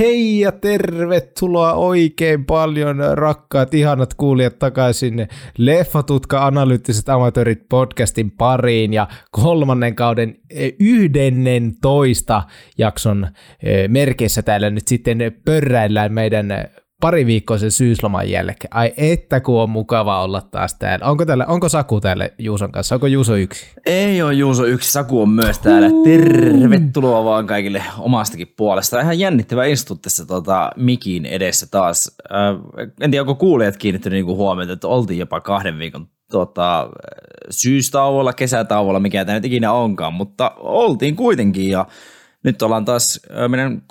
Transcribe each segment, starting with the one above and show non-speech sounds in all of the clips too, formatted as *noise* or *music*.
Hei ja tervetuloa oikein paljon rakkaat ihanat kuulijat takaisin Leffatutka analyyttiset amatöörit podcastin pariin ja kolmannen kauden yhdennen toista jakson eh, merkeissä täällä nyt sitten pörräillään meidän pari viikkoisen syysloman jälkeen. Ai että kun on mukava olla taas täällä. Onko, täällä, onko Saku täällä Juuson kanssa? Onko Juuso yksi? Ei ole Juuso yksi, Saku on myös täällä. Tervetuloa vaan kaikille omastakin puolesta. Ihan jännittävä istua tässä tota, mikin edessä taas. Äh, en tiedä, onko kuulijat kiinnittänyt niinku huomiota, että oltiin jopa kahden viikon tota, syystauolla, kesätauolla, mikä tämä nyt ikinä onkaan, mutta oltiin kuitenkin ja nyt ollaan taas meidän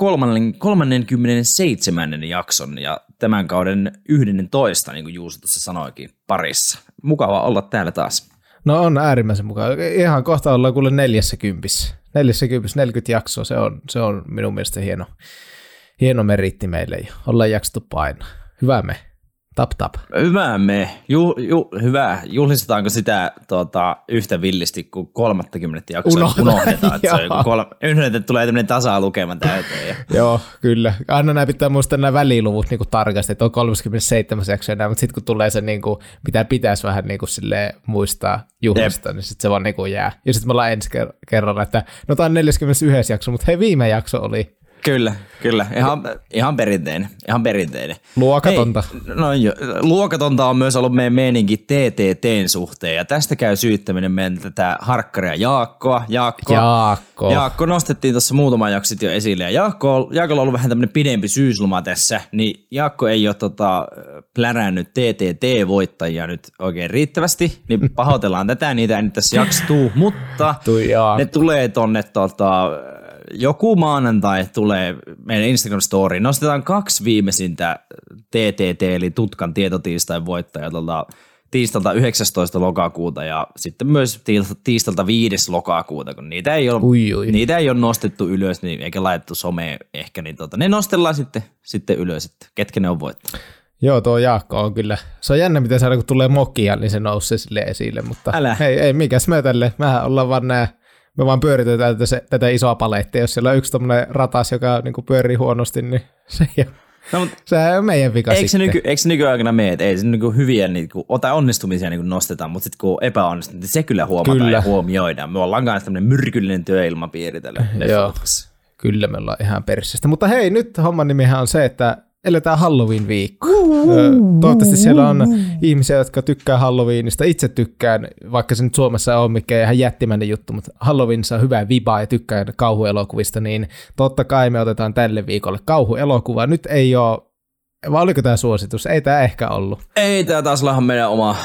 37. jakson ja tämän kauden 11, niin kuin Juuso tuossa sanoikin, parissa. Mukava olla täällä taas. No on äärimmäisen mukava. Ihan kohta ollaan kuule neljässä kympissä. Neljässä kympissä, 40 jaksoa, se on, se on minun mielestä hieno, hieno meritti meille. Ollaan jaksettu painaa. Hyvä me. Tap tap. Hyvä me. Ju, ju, hyvä. Juhlistetaanko sitä tuota, yhtä villisti kuin 30 jaksoa Unohda. unohdetaan? Että se on *laughs* kolme, yhden, tulee tämmöinen tasa-lukema täyteen. Ja. *laughs* Joo, kyllä. Aina näin pitää muistaa nämä väliluvut niin kuin tarkasti, että on 37 jaksoa enää, mutta sitten kun tulee se, niin kuin, mitä pitäisi vähän niin kuin, muistaa juhlista, niin sitten se vaan niin kuin jää. Ja sitten me ollaan ensi kerralla, että no tämä on 41 jakso, mutta hei viime jakso oli Kyllä, kyllä. Ihan, ihan perinteinen. Ihan perinteinen. Luokatonta. Hei, no jo, luokatonta on myös ollut meidän meininki TTTn suhteen, ja tästä käy syyttäminen meidän tätä harkkaria Jaakkoa. Jaakko, Jaakko. Jaakko nostettiin tuossa muutama jakso jo esille, ja Jaakko, Jaakolla on ollut vähän tämmöinen pidempi syysloma tässä, niin Jaakko ei ole tota, plärännyt TTT-voittajia nyt oikein riittävästi, niin pahoitellaan tätä, niitä ei nyt tässä jakstuu, mutta ne tulee tonne tota, joku maanantai tulee meidän Instagram-storiin. Nostetaan kaksi viimeisintä TTT, eli Tutkan tietotiistain voittajaa tuolta tiistalta 19. lokakuuta ja sitten myös tiistalta 5. lokakuuta, kun niitä ei ole, ui, ui. Niitä ei ole nostettu ylös niin, eikä laitettu someen ehkä, niin tota, ne nostellaan sitten, sitten ylös, että ketkä ne on voittanut. Joo, tuo Jaakko on kyllä. Se on jännä, miten saada, kun tulee mokia, niin se nousee sille esille, mutta Älä. ei, ei mikäs me tälle. Mehän ollaan vaan nämä me vaan pyöritetään tätä, se, tätä isoa palettia. Jos siellä on yksi tämmöinen ratas, joka niin kuin pyörii huonosti, niin *laughs* se ei ole, no, mutta se on meidän vika eikö sitten. Se nyky, eikö se nykyaikana mene, että ei se niin hyviä niin kuin, ota onnistumisia niin kuin nostetaan, mutta sitten kun epäonnistuu, niin se kyllä huomataan kyllä. ja huomioidaan. Me ollaan kanssa tämmöinen myrkyllinen työilmapiiri tällä Joo, kyllä me ollaan ihan persistä. Mutta hei, nyt homman nimihän on se, että eletään Halloween-viikko. Toivottavasti siellä on ihmisiä, jotka tykkää Halloweenista. Itse tykkään, vaikka se nyt Suomessa on mikään ihan jättimäinen juttu, mutta Halloweenissa on hyvää vibaa ja tykkään kauhuelokuvista, niin totta kai me otetaan tälle viikolle kauhuelokuva. Nyt ei ole, vai oliko tämä suositus? Ei tämä ehkä ollut. Ei tämä taas olla meidän oma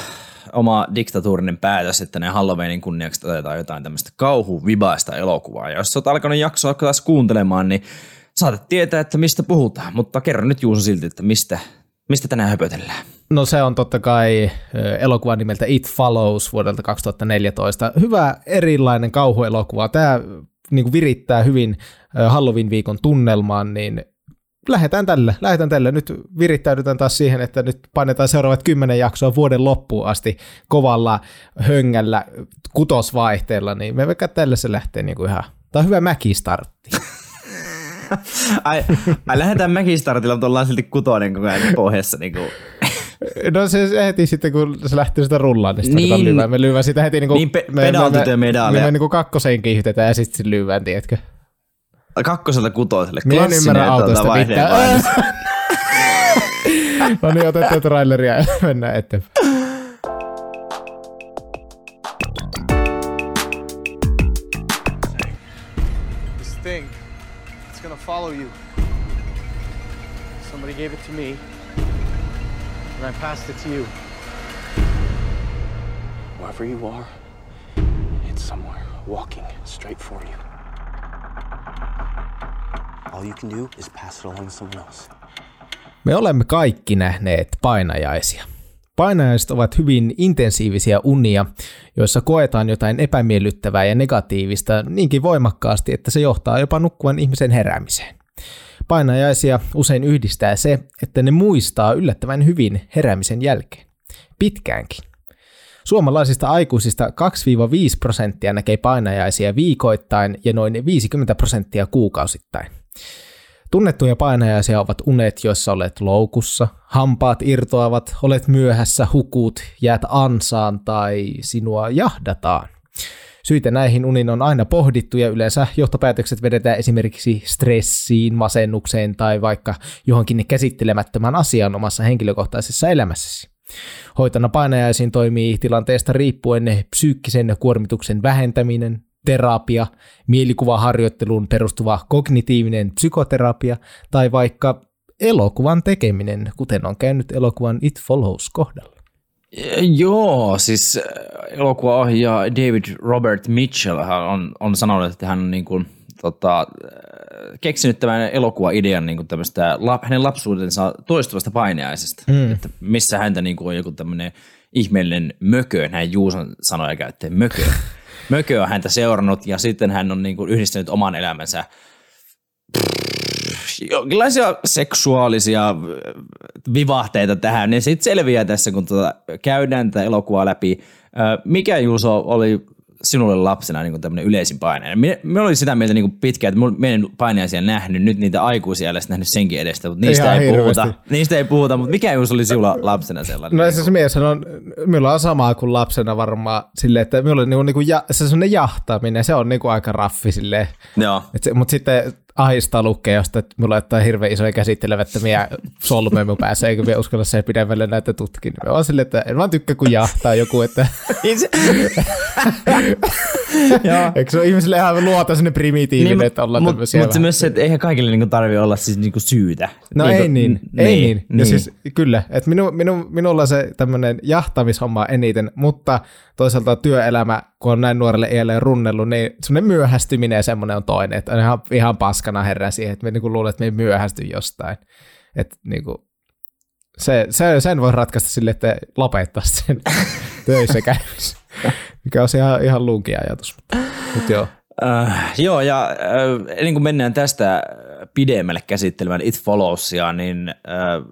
oma diktatuurinen päätös, että ne Halloweenin kunniaksi otetaan jotain tämmöistä kauhuvibaista elokuvaa. Ja jos olet alkanut jaksoa taas kuuntelemaan, niin saatat tietää, että mistä puhutaan, mutta kerro nyt Juuso silti, että mistä, mistä tänään höpötellään. No se on totta kai elokuva nimeltä It Follows vuodelta 2014. Hyvä erilainen kauhuelokuva. Tämä niin virittää hyvin Halloween-viikon tunnelmaan, niin lähdetään tälle, lähdetään tälle. Nyt virittäydytään taas siihen, että nyt painetaan seuraavat kymmenen jaksoa vuoden loppuun asti kovalla höngällä kutosvaihteella, niin me vaikka tälle se lähtee niin kuin ihan, tämä on hyvä mäkistartti. *laughs* *laughs* ai, ai lähdetään Mäkistartilla, mutta ollaan silti kutonen koko ajan pohjassa. Niin kuin. No se heti sitten, kun se lähtee sitä rullaan, niin, niin lyvään. Me lyvään sitä heti niin kuin, niin pe- me, me, me, me, me, niin kuin kakkoseen kiihdytetään ja sitten lyvään, tiedätkö? Kakkoselta kutoselle. Minä en ymmärrä autosta mitään. *laughs* no niin, otetaan traileria ja mennään eteenpäin. Follow you. Somebody gave it to me, and I passed it to you. Wherever you are, it's somewhere walking straight for you. All you can do is pass it along to someone else. Me olemme kaikki nähneet painajaisia. Painajaiset ovat hyvin intensiivisiä unia, joissa koetaan jotain epämiellyttävää ja negatiivista niinkin voimakkaasti, että se johtaa jopa nukkuvan ihmisen heräämiseen. Painajaisia usein yhdistää se, että ne muistaa yllättävän hyvin heräämisen jälkeen. Pitkäänkin. Suomalaisista aikuisista 2-5 prosenttia näkee painajaisia viikoittain ja noin 50 prosenttia kuukausittain. Tunnettuja painajaisia ovat unet, joissa olet loukussa, hampaat irtoavat, olet myöhässä, hukut, jäät ansaan tai sinua jahdataan. Syitä näihin unin on aina pohdittu ja yleensä johtopäätökset vedetään esimerkiksi stressiin, masennukseen tai vaikka johonkin käsittelemättömän asian omassa henkilökohtaisessa elämässäsi. Hoitona painajaisiin toimii tilanteesta riippuen psyykkisen kuormituksen vähentäminen, terapia, mielikuvaharjoitteluun perustuva kognitiivinen psykoterapia tai vaikka elokuvan tekeminen, kuten on käynyt elokuvan It Follows kohdalla. Joo, siis äh, elokuvaohjaaja David Robert Mitchell on, on sanonut, että hän on niin kuin, tota, äh, keksinyt tämän elokuvaidean niin kuin tämmöistä, hänen lapsuutensa toistuvasta paineaisesta, mm. että missä häntä niin kuin on joku tämmöinen ihmeellinen mökö, näin Juuson sanoja käyttää, mökö. *laughs* mökö on häntä seurannut ja sitten hän on niin kuin yhdistänyt oman elämänsä jonkinlaisia seksuaalisia vivahteita tähän, niin sitten selviää tässä, kun tuota käydään tätä elokuvaa läpi. Mikä Juuso oli sinulle lapsena niin tämmöinen yleisin paine? Me, me oli sitä mieltä niin pitkään, että me en paineaisia nähnyt, nyt niitä aikuisia ei nähnyt senkin edestä, mutta niistä ei, puhuta, niistä ei puhuta, mutta mikä Juuso oli sinulla lapsena sellainen? No siis mies on, minulla on samaa kuin lapsena varmaan silleen, että minulla on niin kuin, ja, se sellainen jahtaminen, se on niin kuin aika raffi silleen. Joo. mutta sitten ahistaa lukea, josta mulla laittaa hirveän isoja käsittelemättömiä solmeja mun päässä, eikä vielä uskalla se pidemmälle näitä tutkin. Mä vaan silleen, että en vaan tykkää, kun jahtaa joku, että... *laughs* Eikö se ole ihmisille ihan luota sinne primitiivinen, niin, että ollaan mut, tämmöisiä Mutta myös se, että eihän kaikille niinku tarvitse olla siis niinku syytä. No niinku, ei niin, niin, ei niin. niin. Ja siis kyllä, että minu, minu, minulla se tämmöinen jahtamishomma eniten, mutta toisaalta työelämä, kun on näin nuorelle iälle runnellut, niin semmoinen myöhästyminen ja semmoinen on toinen, että on ihan, ihan paskana herää siihen, että me niinku luulen, että me ei myöhästy jostain. Että niinku, se, se, sen voi ratkaista sille, että lopettaa sen *laughs* töissä käymisen, mikä on ihan, ihan lunki ajatus. Mutta, mutta joo. Uh, joo, ja uh, ennen kuin mennään tästä pidemmälle käsittelemään It Followsia, niin uh,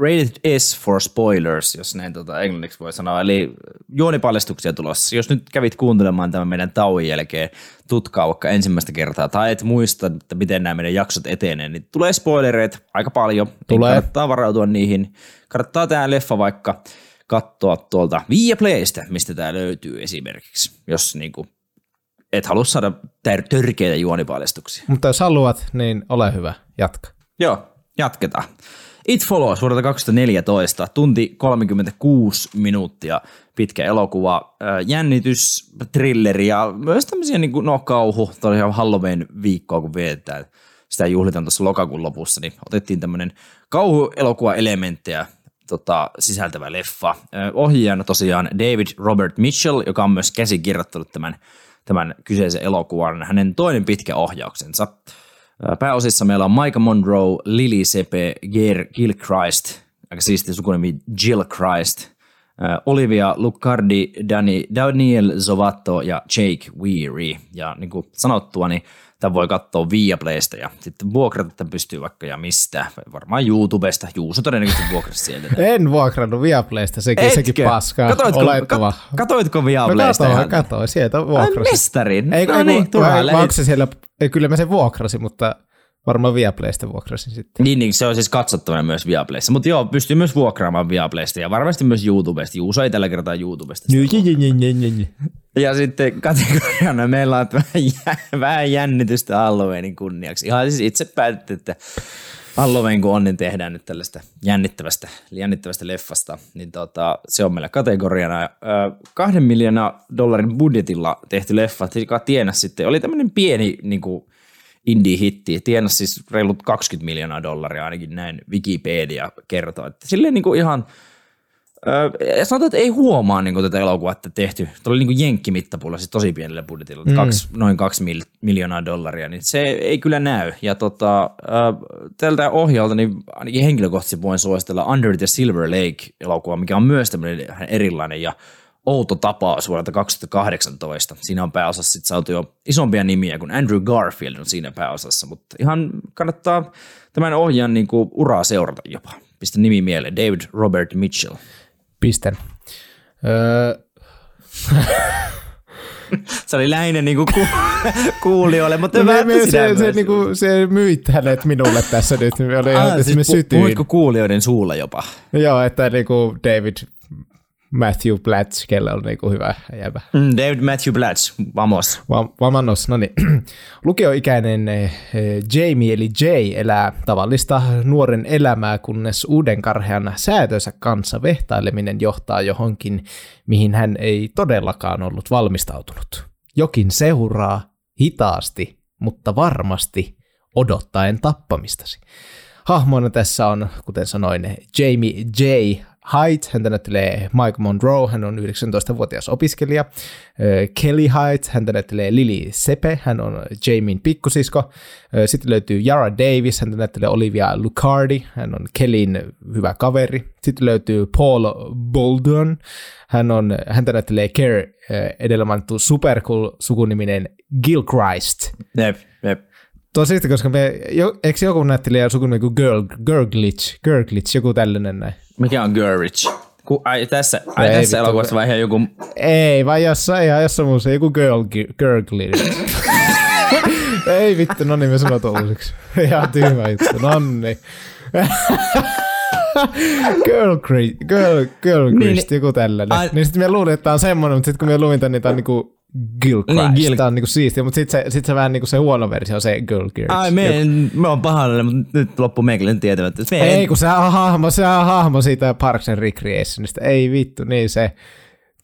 rated S for spoilers, jos näin tota englanniksi voi sanoa, eli juonipaljastuksia tulossa. Jos nyt kävit kuuntelemaan tämän meidän tauon jälkeen, tutkaa vaikka ensimmäistä kertaa, tai et muista, että miten nämä meidän jaksot etenee, niin tulee spoilereita aika paljon. Tulee. Niin kannattaa varautua niihin. Kannattaa tämä leffa vaikka katsoa tuolta Viaplaystä, mistä tämä löytyy esimerkiksi, jos niinku et halua saada törkeitä juonipaljastuksia. Mutta jos haluat, niin ole hyvä, jatka. Joo, jatketaan. It Follows vuodelta 2014, tunti 36 minuuttia. Pitkä elokuva, jännitys, trilleri ja myös tämmöisiä niin kuin, no kauhu, tosiaan Halloween viikkoa kun vietetään, sitä juhlitaan tuossa lokakuun lopussa, niin otettiin tämmöinen kauhuelokuva-elementtejä tota, sisältävä leffa. Ohjaajana tosiaan David Robert Mitchell, joka on myös käsikirjoittanut tämän, tämän kyseisen elokuvan, hänen toinen pitkä ohjauksensa. Pääosissa meillä on Micah Monroe, Lily Sepe, Ger Gilchrist, aika siisti sukunimi Jill Christ, Olivia Lucardi, Dani, Daniel Zovatto ja Jake Weary. Ja niin kuin sanottua, niin tämän voi katsoa Viaplaysta ja sitten vuokrata tämän pystyy vaikka ja mistä. Varmaan YouTubesta. Juuso todennäköisesti vuokrasi sieltä. *laughs* En vuokrannut Viaplaysta, sekin, sekin paskaa. Katoitko, kat, katoitko Viaplaysta? No katoin, katoin, sieltä vuokrasin. mestarin? Ei, no niin, turhaan siellä, kyllä mä sen vuokrasin, mutta Varmaan Viaplaysta vuokrasin sitten. Niin, niin, se on siis katsottavana myös Viaplayssa. Mutta joo, pystyy myös vuokraamaan Viaplaysta ja varmasti myös YouTubesta. Juuso ei tällä kertaa YouTubesta. Ja sitten kategoriana meillä on *laughs* vähän jännitystä Halloweenin kunniaksi. Ihan siis itse päätetty, että Halloween kun on, niin tehdään nyt tällaista jännittävästä, jännittävästä leffasta. Niin tota, se on meillä kategoriana. Kahden miljoonaa dollarin budjetilla tehty leffa, joka tienasi sitten, oli tämmöinen pieni niin kuin, indie-hitti. Tienasi siis reilut 20 miljoonaa dollaria, ainakin näin Wikipedia kertoo. Että silleen niin kuin ihan, ja sanotaan, että ei huomaa niin kuin tätä elokuvaa, että tehty. Tuo oli niin kuin jenkkimittapulla, siis tosi pienellä budjetilla, mm. kaksi, noin kaksi mil, miljoonaa dollaria, niin se ei kyllä näy. Ja tota, tältä ohjalta niin ainakin henkilökohtaisesti voin suositella Under the Silver Lake-elokuva, mikä on myös tämmöinen erilainen ja outo tapaus vuodelta 2018. Siinä on pääosassa sitten saatu jo isompia nimiä kuin Andrew Garfield on siinä pääosassa, mutta ihan kannattaa tämän ohjaajan niin kuin uraa seurata jopa. Pistä nimi mieleen, David Robert Mitchell. Pisten. Öö... *laughs* se oli lähinnä niinku ku, kuulijoille, mutta no, me, me, se, se, niinku, se myit hänet minulle tässä nyt. Me oli ah, ihan, siis pu, puhuitko kuulijoiden suulla jopa? Joo, että niinku David Matthew Blatch, kelle on niinku hyvä jäbä. Mm, David Matthew Blatch, vamos. Va- vamos, no niin. *clears throat* Lukioikäinen eh, Jamie eli Jay elää tavallista nuoren elämää, kunnes uuden karhean säätönsä kanssa vehtaileminen johtaa johonkin, mihin hän ei todellakaan ollut valmistautunut. Jokin seuraa hitaasti, mutta varmasti odottaen tappamistasi. Hahmoina tässä on, kuten sanoin, Jamie J. Hyde, häntä näyttelee Mike Monroe, hän on 19-vuotias opiskelija. Kelly Hyde, häntä näyttelee Lily Sepe, hän on Jamien pikkusisko. Sitten löytyy Yara Davis, häntä näyttelee Olivia Lucardi, hän on Kellyn hyvä kaveri. Sitten löytyy Paul Boldon, hän on, häntä näyttelee Care edellä mainittu supercool sukuniminen Gilchrist. Jep, jep. Siisti, koska me, jo, eikö joku näyttelijä sukunimi kuin Girl, Girl Glitch, Girl Glitch, joku tällainen näin. Mikä on Gurrich? Ku, ai, tässä, ai, ei, tässä elokuvassa vai ihan joku... Ei, vai jossain ihan jossain muussa joku girl, girl *laughs* ei vittu, no niin me sanotaan uusiksi. Ihan tyhmä juttu, no niin. girl, girl, girl niin, niin, joku tällainen. Ai, niin sitten me luulin, että tämä on semmoinen, mutta sitten kun me luin tämän, niin tämä on niinku Gilchrist. Niin, Gil... Tämä on niinku siistiä, mutta sitten se, sit se vähän niinku se huono versio on se Gilchrist. Ai, me, en, me on pahoillani, mutta nyt loppu meikille tietämättä. Me ei, en... kun se on hahmo, se on hahmo siitä Parks and Recreationista. Ei vittu, niin se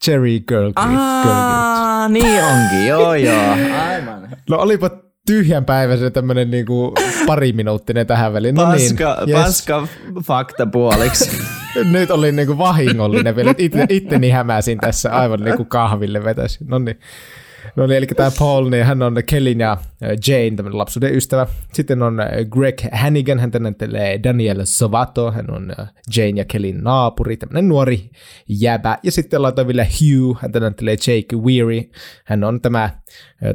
Cherry Girl Ah, niin onkin, joo joo. Aivan. No olipa tyhjän päiväisen tämmönen niinku pariminuuttinen tähän väliin. No paska, niin, yes. paska fakta puoliksi. Nyt oli niinku vahingollinen vielä. Itse, itteni hämäsin tässä aivan niinku kahville vetäisin. No niin. No niin, eli tämä Paul, niin hän on Kellin ja Jane, tämmöinen lapsuuden ystävä. Sitten on Greg Hannigan, hän näyttelee Daniel Sovato, hän on Jane ja Kellin naapuri, tämmöinen nuori jäbä. Ja sitten laitoin vielä Hugh, hän näyttelee Jake Weary, hän on tämä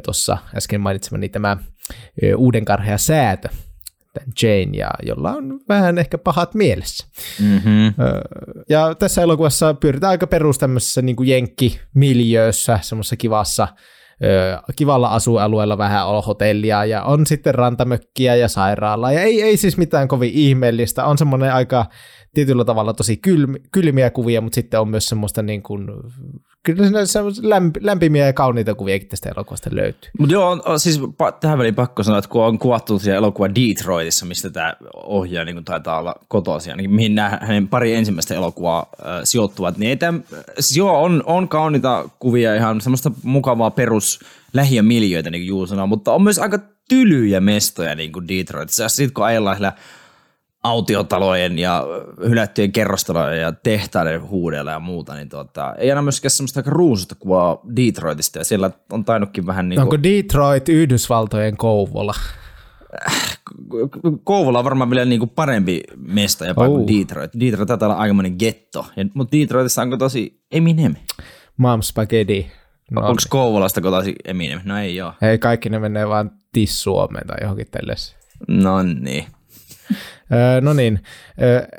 tuossa äsken mainitsemani tämä uuden karhea säätö, Jane, ja jolla on vähän ehkä pahat mielessä. Mm-hmm. Ja tässä elokuvassa pyöritään aika perus tämmöisessä niin kuin jenkki-miljöössä, semmoisessa kivassa kivalla asualueella vähän on hotellia ja on sitten rantamökkiä ja sairaalaa ja ei, ei siis mitään kovin ihmeellistä. On semmoinen aika tietyllä tavalla tosi kylmi, kylmiä kuvia, mutta sitten on myös semmoista niin kuin, kyllä se lämp, lämpimiä ja kauniita kuvia tästä elokuvasta löytyy. Mutta joo, on, siis tähän väliin pakko sanoa, että kun on kuvattu siellä elokuva Detroitissa, mistä tämä ohjaaja niin taitaa olla kotoisia, niin mihin nämä hänen pari ensimmäistä elokuvaa äh, sijoittuvat, niin ei tämän, siis joo, on, on kauniita kuvia, ihan semmoista mukavaa perus lähiömiljöitä, niin kuin Juu sanoo, mutta on myös aika tylyjä mestoja niin kuin Detroitissa. Sitten kun ajellaan autiotalojen ja hylättyjen kerrostalojen ja tehtaiden huudella ja muuta, niin tuota, ei aina myöskään semmoista aika ruususta kuvaa Detroitista, ja siellä on tainnutkin vähän niin kuin... Onko Detroit Yhdysvaltojen Kouvola? Kouvola on varmaan vielä niin kuin parempi mesta jopa oh. kuin Detroit. Detroit taitaa olla aikamoinen getto, mutta Detroitissa onko tosi Eminem? Mom Spaghetti. No, Onko Kouvolasta kotoisin Eminem? No ei joo. Ei, kaikki ne menee vaan Tissuomeen tai johonkin tällaiseen. No niin no niin,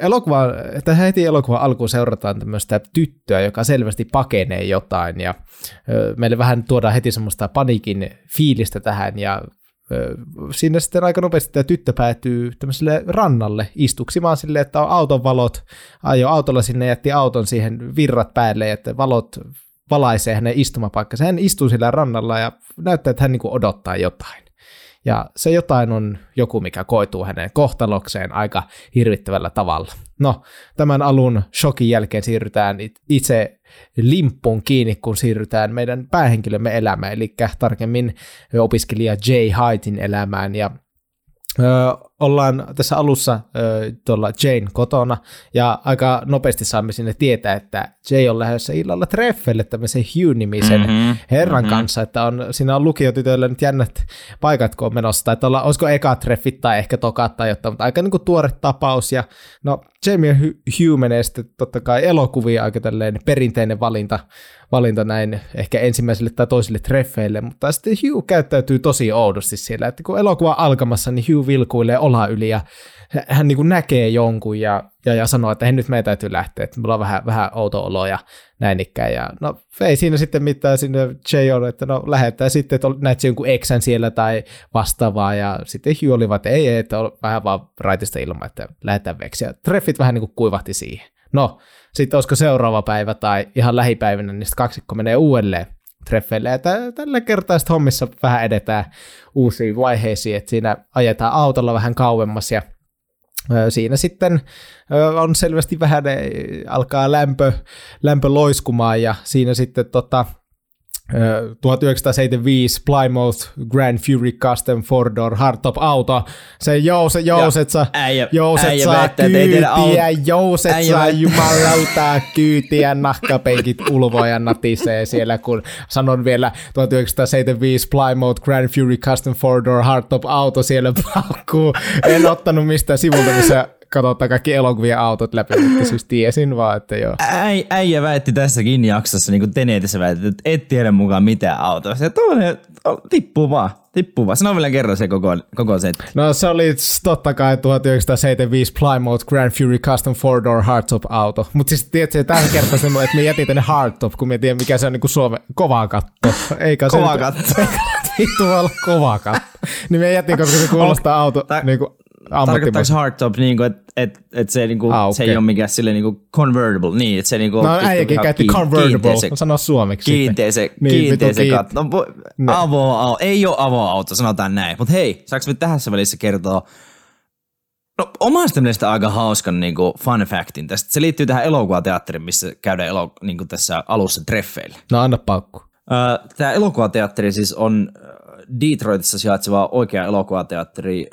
elokuva, tähän heti elokuvan alkuun seurataan tämmöistä tyttöä, joka selvästi pakenee jotain ja meille vähän tuodaan heti semmoista paniikin fiilistä tähän ja sinne sitten aika nopeasti tämä tyttö päätyy tämmöiselle rannalle istuksimaan sille, että on auton valot, ajo autolla sinne jätti auton siihen virrat päälle, että valot valaisee hänen istumapaikkansa. Hän istuu sillä rannalla ja näyttää, että hän niin odottaa jotain. Ja se jotain on joku, mikä koituu hänen kohtalokseen aika hirvittävällä tavalla. No, tämän alun shokin jälkeen siirrytään itse limppuun kiinni, kun siirrytään meidän päähenkilömme elämään, eli tarkemmin opiskelija Jay Haitin elämään. Ja ollaan tässä alussa tuolla Jane kotona, ja aika nopeasti saamme sinne tietää, että Jay on lähdössä illalla treffelle tämmöisen Hugh-nimisen mm-hmm, herran mm-hmm. kanssa, että on, siinä on lukiotytöillä nyt jännät paikat, kun on menossa, tai olla, olisiko eka treffit tai ehkä tokat tai jotain, mutta aika niin kuin tuore tapaus, ja no Jamie ja Hugh menee sitten totta kai elokuvia aika tälleen perinteinen valinta, valinta näin ehkä ensimmäiselle tai toiselle treffeille, mutta sitten Hugh käyttäytyy tosi oudosti siellä, että kun elokuva alkamassa, niin Hugh vilkuilee olan yli ja hän niin kuin näkee jonkun ja, ja, ja sanoo, että hei nyt meidän täytyy lähteä, että mulla on vähän, vähän outo olo ja näin ikään. Ja no ei siinä sitten mitään sinne Jay on, että no lähdetään sitten, että näet jonkun eksän siellä tai vastaavaa ja sitten Hugh oli vaan, että ei, että on vähän vaan raitista ilman, että lähdetään veksi. Ja treffit vähän niin kuin kuivahti siihen. No, sitten olisiko seuraava päivä tai ihan lähipäivänä, niin sitten kaksikko menee uudelleen treffeille. Ja tällä kertaa sitten hommissa vähän edetään uusiin vaiheisiin, että siinä ajetaan autolla vähän kauemmas ja Siinä sitten on selvästi vähän, alkaa lämpö, lämpö loiskumaan ja siinä sitten tota, 1975 Plymouth Grand Fury Custom Four Door Hardtop auto. Se jouse, jouset saa, jouset saa kyytiä, jouset saa jumalauta kyytiä, nahkapenkit ulvoja natisee siellä, kun sanon vielä 1975 Plymouth Grand Fury Custom Four Door Hardtop auto siellä paukkuu. En ottanut mistään sivulta, missä katsotaan kaikki elokuvien autot läpi, mutta *laughs* siis tiesin vaan, että joo. Äi, äijä väitti tässäkin jaksossa, niin kuin Tenetissä väitti, että et tiedä mukaan mitään autoista. Ja tuollainen tippuu vaan, tippuu vaan. Sano vielä kerran se koko, koko setti. No se oli totta kai 1975 Plymouth Grand Fury Custom Four Door Hardtop auto. Mutta siis tiedätkö, tähän kertaa sen, että me jätin tänne Hardtop, kun me tiedän mikä se on niin kuin Suomen kova katto. Eikä kova se katto. *laughs* Vittu olla kova katto. Niin me jätin, koska se *laughs* kuulostaa auto, niin kuin Tarkoittaako hardtop, niin kuin, että et, et se, niin kuin, ah, okay. se ei ole mikään sille niin kuin convertible, niin, että se niin kuin, No äijäkin käytti convertible, se, sano suomeksi. Kiinteä se, niin, kiinteä se katto. No, avo, ei ole avoauto, sanotaan näin. Mutta hei, saanko me tässä välissä kertoa No omasta mielestä aika hauskan niin kuin fun factin tästä. Se liittyy tähän elokuvateatteriin, missä käydään elo, niin kuin tässä alussa treffeillä. No anna paukku. Tämä elokuvateatteri siis on Detroitissa sijaitseva oikea elokuvateatteri,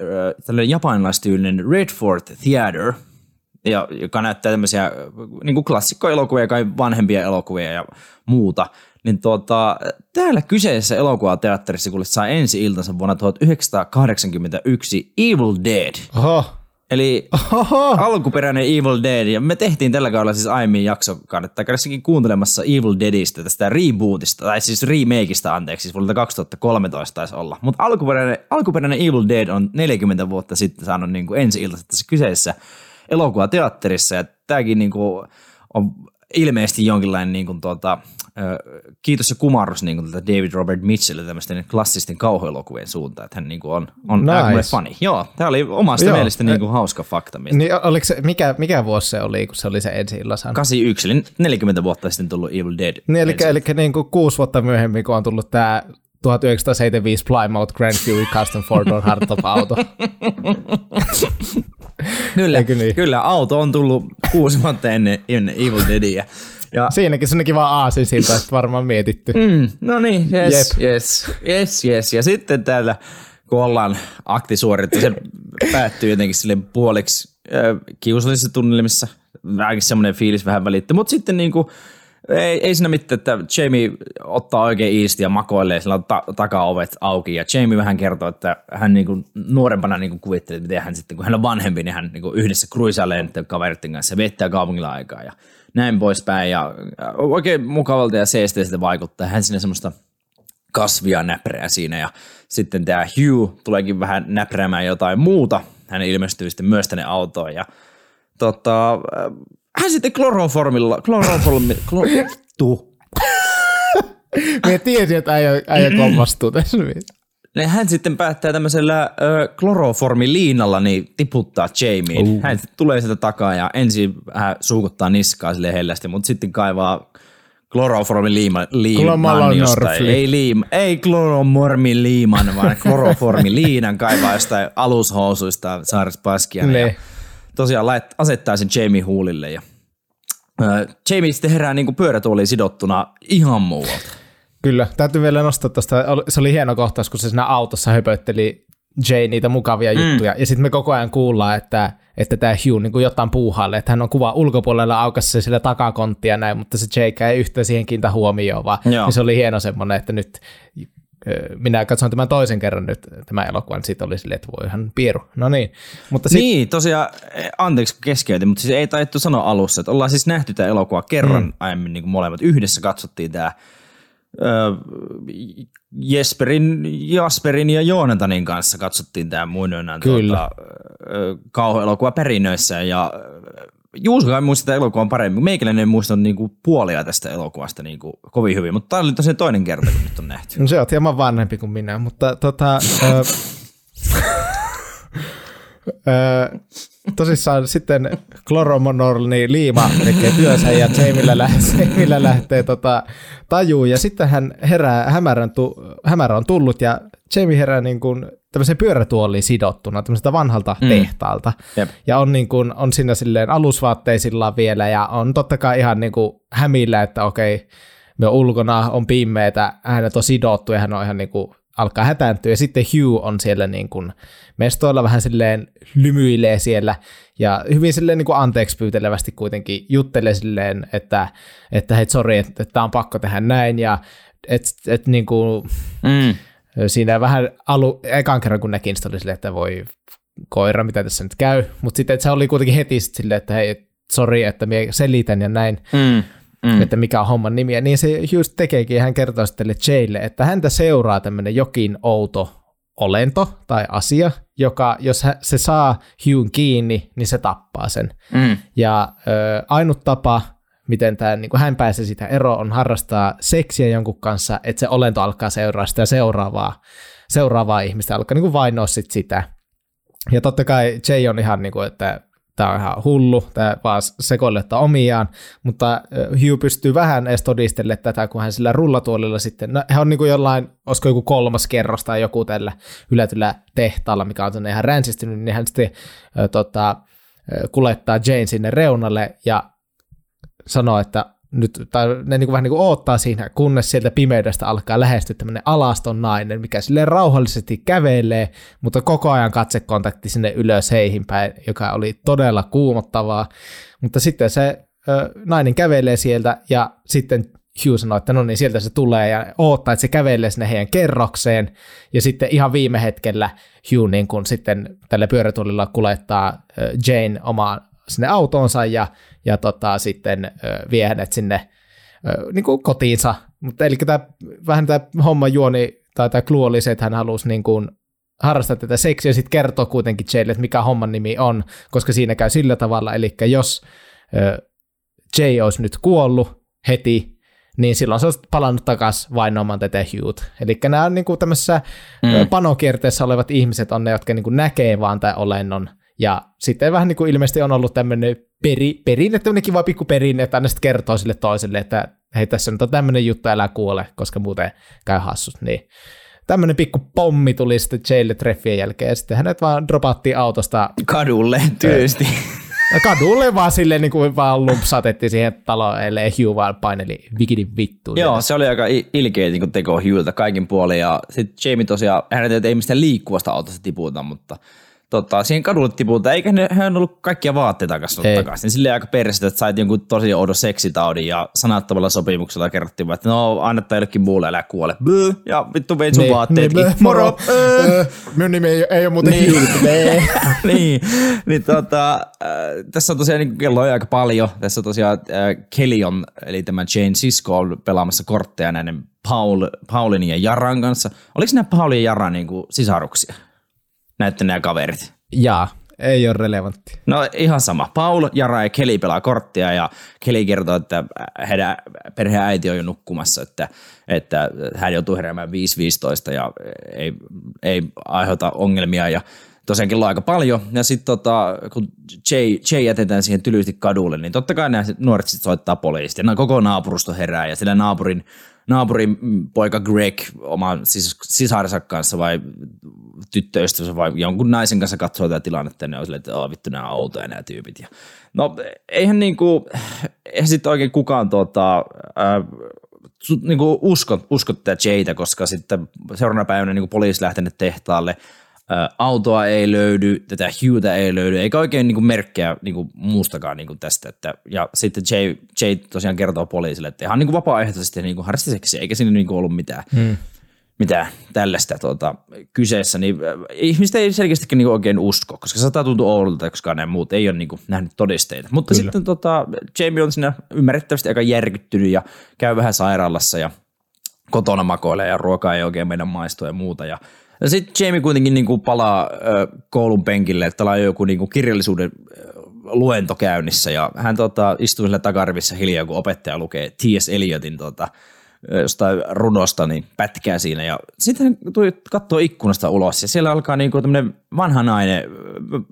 tällainen japanilaistyylinen Redford Theater, ja, joka näyttää tämmöisiä niin klassikkoelokuvia, kai vanhempia elokuvia ja muuta. Niin tuota, täällä kyseisessä elokuvateatterissa, kun sai ensi iltansa vuonna 1981 Evil Dead. Oho Eli Oho. alkuperäinen Evil Dead, ja me tehtiin tällä kaudella siis aiemmin jakso, kannattaa käydä kuuntelemassa Evil Deadistä, tästä rebootista, tai siis remakeista anteeksi, siis vuodelta 2013 taisi olla. Mutta alkuperäinen, alkuperäinen Evil Dead on 40 vuotta sitten saanut niin kuin ensi iltaiset tässä kyseessä elokuvateatterissa, ja tämäkin niin kuin on ilmeisesti jonkinlainen niin kuin tuota, kiitos ja kumarrus niin kuin David Robert Mitchellille tämmöisten klassisten kauhuelokuvien suuntaan, että hän niin kuin on, on nice. fani. Joo, tämä oli omasta Joo. mielestä niin kuin hauska fakta. Mistä. Niin, oliko se, mikä, mikä vuosi se oli, kun se oli se ensi illan 81, eli 40 vuotta sitten tullut Evil Dead. Niin, eli, eli niin kuin kuusi vuotta myöhemmin, kun on tullut tämä 1975 Plymouth Grand Fury Custom Four Door Hardtop auto. *laughs* *laughs* kyllä, niin? kyllä, auto on tullut kuusi vuotta ennen, ennen Evil Deadia. Ja, Siinäkin se onkin vaan aasin siltä, että varmaan mietitty. Mm, no niin, yes, yes, yes, yes. Ja sitten täällä, kun ollaan aktisuorittu, se päättyy jotenkin sille puoliksi äh, kiusallisessa tunnelmissa. Vähänkin semmoinen fiilis vähän välittyy. Mutta sitten niin kuin, ei, ei siinä mitään, että Jamie ottaa oikein iisti ja makoilee, sillä on ta- takaovet auki ja Jamie vähän kertoo, että hän niinku nuorempana niinku kuvitteli, että miten hän sitten, kun hän on vanhempi, niin hän niinku yhdessä kruisailee kaveritten kanssa ja viettää kaupungilla aikaa ja näin poispäin ja oikein mukavalta ja seesteistä vaikuttaa. Hän sinne semmoista kasvia näpreä siinä ja sitten tämä Hugh tuleekin vähän näpräämään jotain muuta. Hän ilmestyy sitten myös tänne autoon ja tota, hän sitten kloroformilla, kloroformi, kloro, Me tiesin, että äijä, äijä kompastuu tässä. Ne hän sitten päättää tämmöisellä ö, kloroformiliinalla niin tiputtaa Jamie. Uh. Hän tulee sieltä takaa ja ensin hän suukuttaa niskaa sille hellästi, mutta sitten kaivaa kloroformiliiman liiman jostain. Ei, liim, ei kloromormiliiman, vaan kloroformiliinan kaivaa jostain alushousuista Saaris Paskian. Ja tosiaan lait, asettaa sen Jamie huulille ja ö, Jamie sitten herää niin kuin pyörätuoliin sidottuna ihan muualta. Kyllä, täytyy vielä nostaa tuosta, se oli hieno kohtaus, kun se siinä autossa höpötteli Jay niitä mukavia mm. juttuja, ja sitten me koko ajan kuullaan, että, että tämä Hugh niin kuin jotain puuhaalle, että hän on kuva ulkopuolella aukassa sillä takakonttia näin, mutta se Jake ei yhtään siihen kiintä huomioon, vaan. Niin se oli hieno semmoinen, että nyt minä katson tämän toisen kerran nyt tämän elokuvan, niin siitä oli silleen, että voi ihan pieru. No niin. Mutta sit... Niin, tosiaan, e, anteeksi keskeytin, mutta siis ei taittu sanoa alussa, että ollaan siis nähty tämä elokuva kerran mm. aiemmin niin kuin molemmat. Yhdessä katsottiin tämä Jesperin, Jasperin ja Joonatanin kanssa katsottiin tämä muinoinaan tuota, kauhuelokuva perinnöissä ja Juuso kai muistaa elokuvan paremmin. Meikäläinen ei muista niinku puolia tästä elokuvasta niinku kovin hyvin, mutta tämä oli tosiaan toinen kerta, kun nyt on nähty. No se on hieman vanhempi kuin minä, mutta tota, ö, ö, tosissaan sitten Chloromonorni liima tekee työnsä ja Jamillä, lähtee, *laughs* Jamillä lähtee tota, tajuun ja sitten hän herää, hämärän tu, hämärä on tullut ja Jamie herää niin kuin tämmöiseen pyörätuoliin sidottuna, tämmöiseltä vanhalta mm. tehtaalta. Jep. Ja on, niin kuin, on siinä silleen alusvaatteisilla vielä ja on totta kai ihan niin kuin hämillä, että okei, me ulkona on pimeetä, hänet on sidottu ja hän on ihan niin kuin alkaa hätääntyä. Ja sitten Hugh on siellä niin kuin mestoilla vähän silleen lymyilee siellä ja hyvin silleen niin kuin anteeksi pyytelevästi kuitenkin juttelee silleen, että, että hei sorry, että, että on pakko tehdä näin ja että et, niin kuin, mm. Siinä vähän alu, ekan kerran kun näkin oli silleen, että voi koira, mitä tässä nyt käy, mutta sitten että se oli kuitenkin heti silleen, että hei, sorry, että minä selitän ja näin. Mm mm. että mikä on homman nimi. Ja niin se just tekeekin, hän kertoo sitten Jaylle, että häntä seuraa tämmöinen jokin outo olento tai asia, joka jos se saa Hugh kiinni, niin se tappaa sen. Mm. Ja ö, ainut tapa, miten tämä, niin hän pääsee sitä eroon, on harrastaa seksiä jonkun kanssa, että se olento alkaa seuraa sitä seuraavaa, seuraavaa ihmistä, alkaa niin vainoa sit sitä. Ja totta kai Jay on ihan niin kuin, että tämä on ihan hullu, tämä vaan sekoilettaa omiaan, mutta Hugh pystyy vähän edes todistelle tätä, kun hän sillä rullatuolilla sitten, no hän on niin kuin jollain, olisiko joku kolmas kerros tai joku tällä ylätyllä tehtaalla, mikä on ihan ränsistynyt, niin hän sitten äh, tota, kulettaa Jane sinne reunalle ja sanoo, että nyt, tai ne niin kuin vähän niin kuin oottaa siinä, kunnes sieltä pimeydestä alkaa lähestyä tämmöinen alaston nainen, mikä sille rauhallisesti kävelee, mutta koko ajan katsekontakti sinne ylös heihin päin, joka oli todella kuumottavaa. Mutta sitten se ö, nainen kävelee sieltä ja sitten Hugh sanoi, että no niin, sieltä se tulee ja oottaa, että se kävelee sinne heidän kerrokseen. Ja sitten ihan viime hetkellä Hugh niin kun sitten tällä pyörätuolilla kulettaa Jane omaan sinne autoonsa ja, ja tota, sitten vie hänet sinne niin kuin kotiinsa. Mutta eli tämä, vähän tämä homma juoni tai tämä clue oli se, että hän halusi niin kuin harrastaa tätä seksiä ja sitten kertoo kuitenkin Jaylle, että mikä homman nimi on, koska siinä käy sillä tavalla, eli jos Jay olisi nyt kuollut heti, niin silloin se olisi palannut takaisin vainoamaan tätä Hugh. Eli nämä on niin kuin tämmöisessä mm. panokierteessä olevat ihmiset on ne, jotka niin kuin näkee vaan tämän olennon, ja sitten vähän niin kuin ilmeisesti on ollut tämmöinen peri, perinne, tämmöinen kiva pikku perinne, että aina sitten kertoo sille toiselle, että hei tässä nyt on tämmöinen juttu, älä kuole, koska muuten käy hassut. Niin tämmöinen pikku pommi tuli sitten Jaylle treffien jälkeen, ja sitten hänet vaan dropattiin autosta. Kadulle tyysti. No kadulle vaan silleen niin kuin vaan lumpsatettiin siihen taloon, ellei Hugh vaan paineli vikidin vittuun. Joo, se oli aika ilkeä niin teko Hughilta kaikin puolin, ja sitten Jamie tosiaan, hän ei mistään liikkuvasta autosta tiputa, mutta tota, siihen kadulle tipulta, eikä ne, hän ollut kaikkia vaatteita kasvanut takaisin. Niin silleen aika peristä, että sait jonkun tosi oudon seksitaudin ja sanattomalla sopimuksella kerrottiin, että no anna tai jollekin muulle, älä kuole. Böö, ja vittu veit sun niin, vaatteetkin. Niin, moro. Öö. Minun nimi ei, ei ole muuten niin. *laughs* niin, niin tota, äh, tässä on tosiaan niin kello aika paljon. Tässä on tosiaan äh, Kelly on, eli tämä Jane Sisko on pelaamassa kortteja näiden Paul, Paulin ja Jaran kanssa. Oliko nämä Paulin ja Jaran niin kuin sisaruksia? Näette nämä kaverit? Jaa, ei ole relevantti. No ihan sama. Paul, Jara ja Kelly pelaa korttia ja Kelly kertoo, että heidän perheen äiti on jo nukkumassa, että, että hän joutuu heräämään 5.15 ja ei, ei aiheuta ongelmia ja tosiaan kello aika paljon. Ja sitten tota, kun Jay, Jay jätetään siihen tylysti kadulle, niin totta kai nämä nuoret sitten soittaa poliisista. Ja koko naapurusto herää ja sillä naapurin, naapurin poika Greg oman sis, sisarensa kanssa vai tyttöystävänsä vai jonkun naisen kanssa katsoo tätä tilannetta, niin on silleen, että vittu nämä on outoja nämä tyypit. Ja, no eihän niinku, eihän sitten oikein kukaan tota, äh, niinku usko, usko tätä Jaytä, koska sitten seuraavana päivänä niinku poliisi lähtenyt tehtaalle, autoa ei löydy, tätä Hughta ei löydy, eikä oikein niin kuin merkkejä niin kuin muustakaan niin kuin tästä. Että, ja sitten Jay, Jay tosiaan kertoo poliisille, että ihan niin kuin vapaaehtoisesti niin kuin harrastiseksi, eikä siinä niin kuin ollut mitään. Hmm mitä tällaista tuota, kyseessä, niin ihmiset ei selkeästikin niin oikein usko, koska se saattaa tuntua oudolta, koska ne muut ei ole niin kuin nähnyt todisteita. Mutta Kyllä. sitten tota, Jamie on siinä ymmärrettävästi aika järkyttynyt ja käy vähän sairaalassa ja kotona makoilee ja ruoka ei oikein meidän maistua ja muuta. Ja, ja sitten Jamie kuitenkin niin kuin palaa koulun penkille, että on joku niin kuin kirjallisuuden luento käynnissä ja hän tota, istuu sillä takarivissa hiljaa, kun opettaja lukee T.S. Eliotin tota, jostain runosta, niin pätkää siinä. Ja sitten hän tuli katsoa ikkunasta ulos ja siellä alkaa niinku tämmöinen vanha nainen,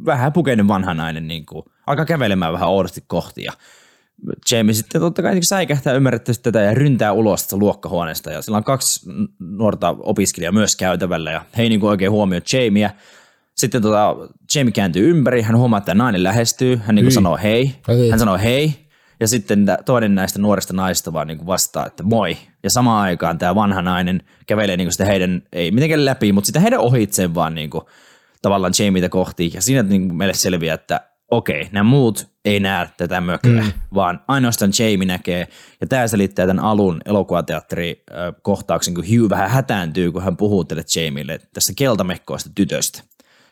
vähän pukeinen vanha nainen, niinku, alkaa kävelemään vähän oudosti kohti. Ja Jamie sitten totta kai säikähtää ymmärrettävästi tätä ja ryntää ulos tästä luokkahuoneesta. Ja sillä on kaksi nuorta opiskelijaa myös käytävällä ja he ei niinku oikein huomioi Jamieä. Sitten tota, Jamie kääntyy ympäri, hän huomaa, että nainen lähestyy, hän niinku sanoo hei. hei. Hän sanoo hei, ja sitten toinen näistä nuorista naista vaan niin vastaa, että moi. Ja samaan aikaan tämä vanha nainen kävelee niin sitä heidän, ei mitenkään läpi, mutta sitä heidän ohitseen vaan niin kuin, tavallaan Jamieitä kohti. Ja siinä niin kuin meille selviää, että okei, nämä muut ei näe tätä mököä, mm. vaan ainoastaan Jamie näkee. Ja tämä selittää tämän alun elokuvateatteri kohtauksen, kun Hugh vähän hätääntyy, kun hän puhuu tälle Jamieille tästä keltamekkoista tytöstä.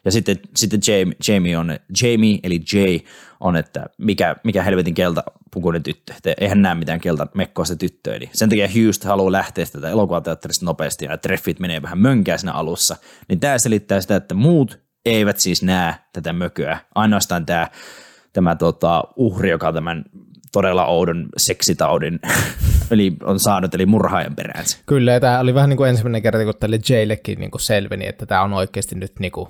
Ja sitten, sitten Jamie, Jamie, on, Jamie eli Jay on, että mikä, mikä helvetin kelta pukuinen tyttö. Että eihän näe mitään kelta mekkoista tyttöä. Niin sen takia Hughes haluaa lähteä tätä elokuvateatterista nopeasti ja treffit menee vähän mönkää siinä alussa. Niin tämä selittää sitä, että muut eivät siis näe tätä mököä. Ainoastaan tämä, tämä tota, uhri, joka on tämän todella oudon seksitaudin *laughs* eli on saanut, eli murhaajan peräänsä. Kyllä, ja tämä oli vähän niin kuin ensimmäinen kerta, kun tälle Jaylekin niin kuin selveni, että tämä on oikeasti nyt niin kuin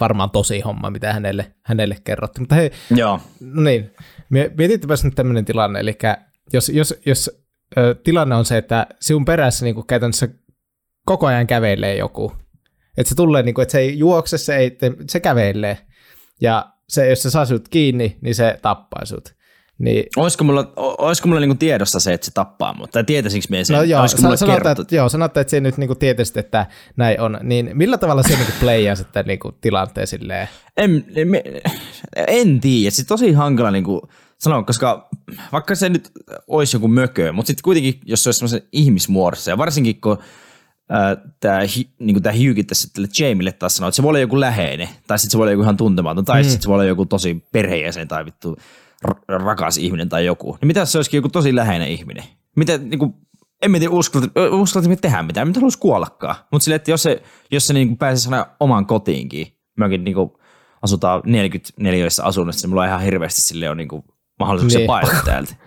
varmaan tosi homma, mitä hänelle, hänelle kerrottiin. Mutta hei, Joo. no niin, mietitpäs nyt tämmöinen tilanne, eli jos, jos, jos ö, tilanne on se, että sinun perässä niin kuin käytännössä koko ajan kävelee joku, että se tulee, niin kuin, että se ei juokse, se, ei, se kävelee, ja se, jos se saa sinut kiinni, niin se tappaa sinut. Niin. Olisiko mulla, olisiko mulla niinku tiedossa se, että se tappaa mut? Tai tietäisinkö me sen? No joo, mulle sanotaan, että, joo, sanotaan, että se nyt niinku tietäisit, että näin on. Niin millä tavalla se niinku playaa sitten niinku tilanteen silleen? En, en, en tiedä. Se tosi hankala niinku sanoa, koska vaikka se nyt olisi joku mökö, mutta sitten kuitenkin, jos se olisi semmoisen ihmismuodossa, ja varsinkin kun tämä niinku tää tässä tälle Jamille taas sanoo, että se voi olla joku läheinen, tai sitten se voi olla joku ihan tuntematon, tai mm. sitten se voi olla joku tosi perheenjäsen tai vittu rakas ihminen tai joku. Niin mitä se olisikin joku tosi läheinen ihminen? Mitä, niin kuin, en tiedä, uskalta, me tehdä mitään, mitä haluaisi kuollakaan. Mutta sille, että jos se, jos se niin pääsisi aina omaan kotiinkin, mäkin niin kuin, asutaan 44 asunnossa, niin mulla on ihan hirveästi sille on niin kuin, mahdollisuuksia niin. paeta täältä. *laughs*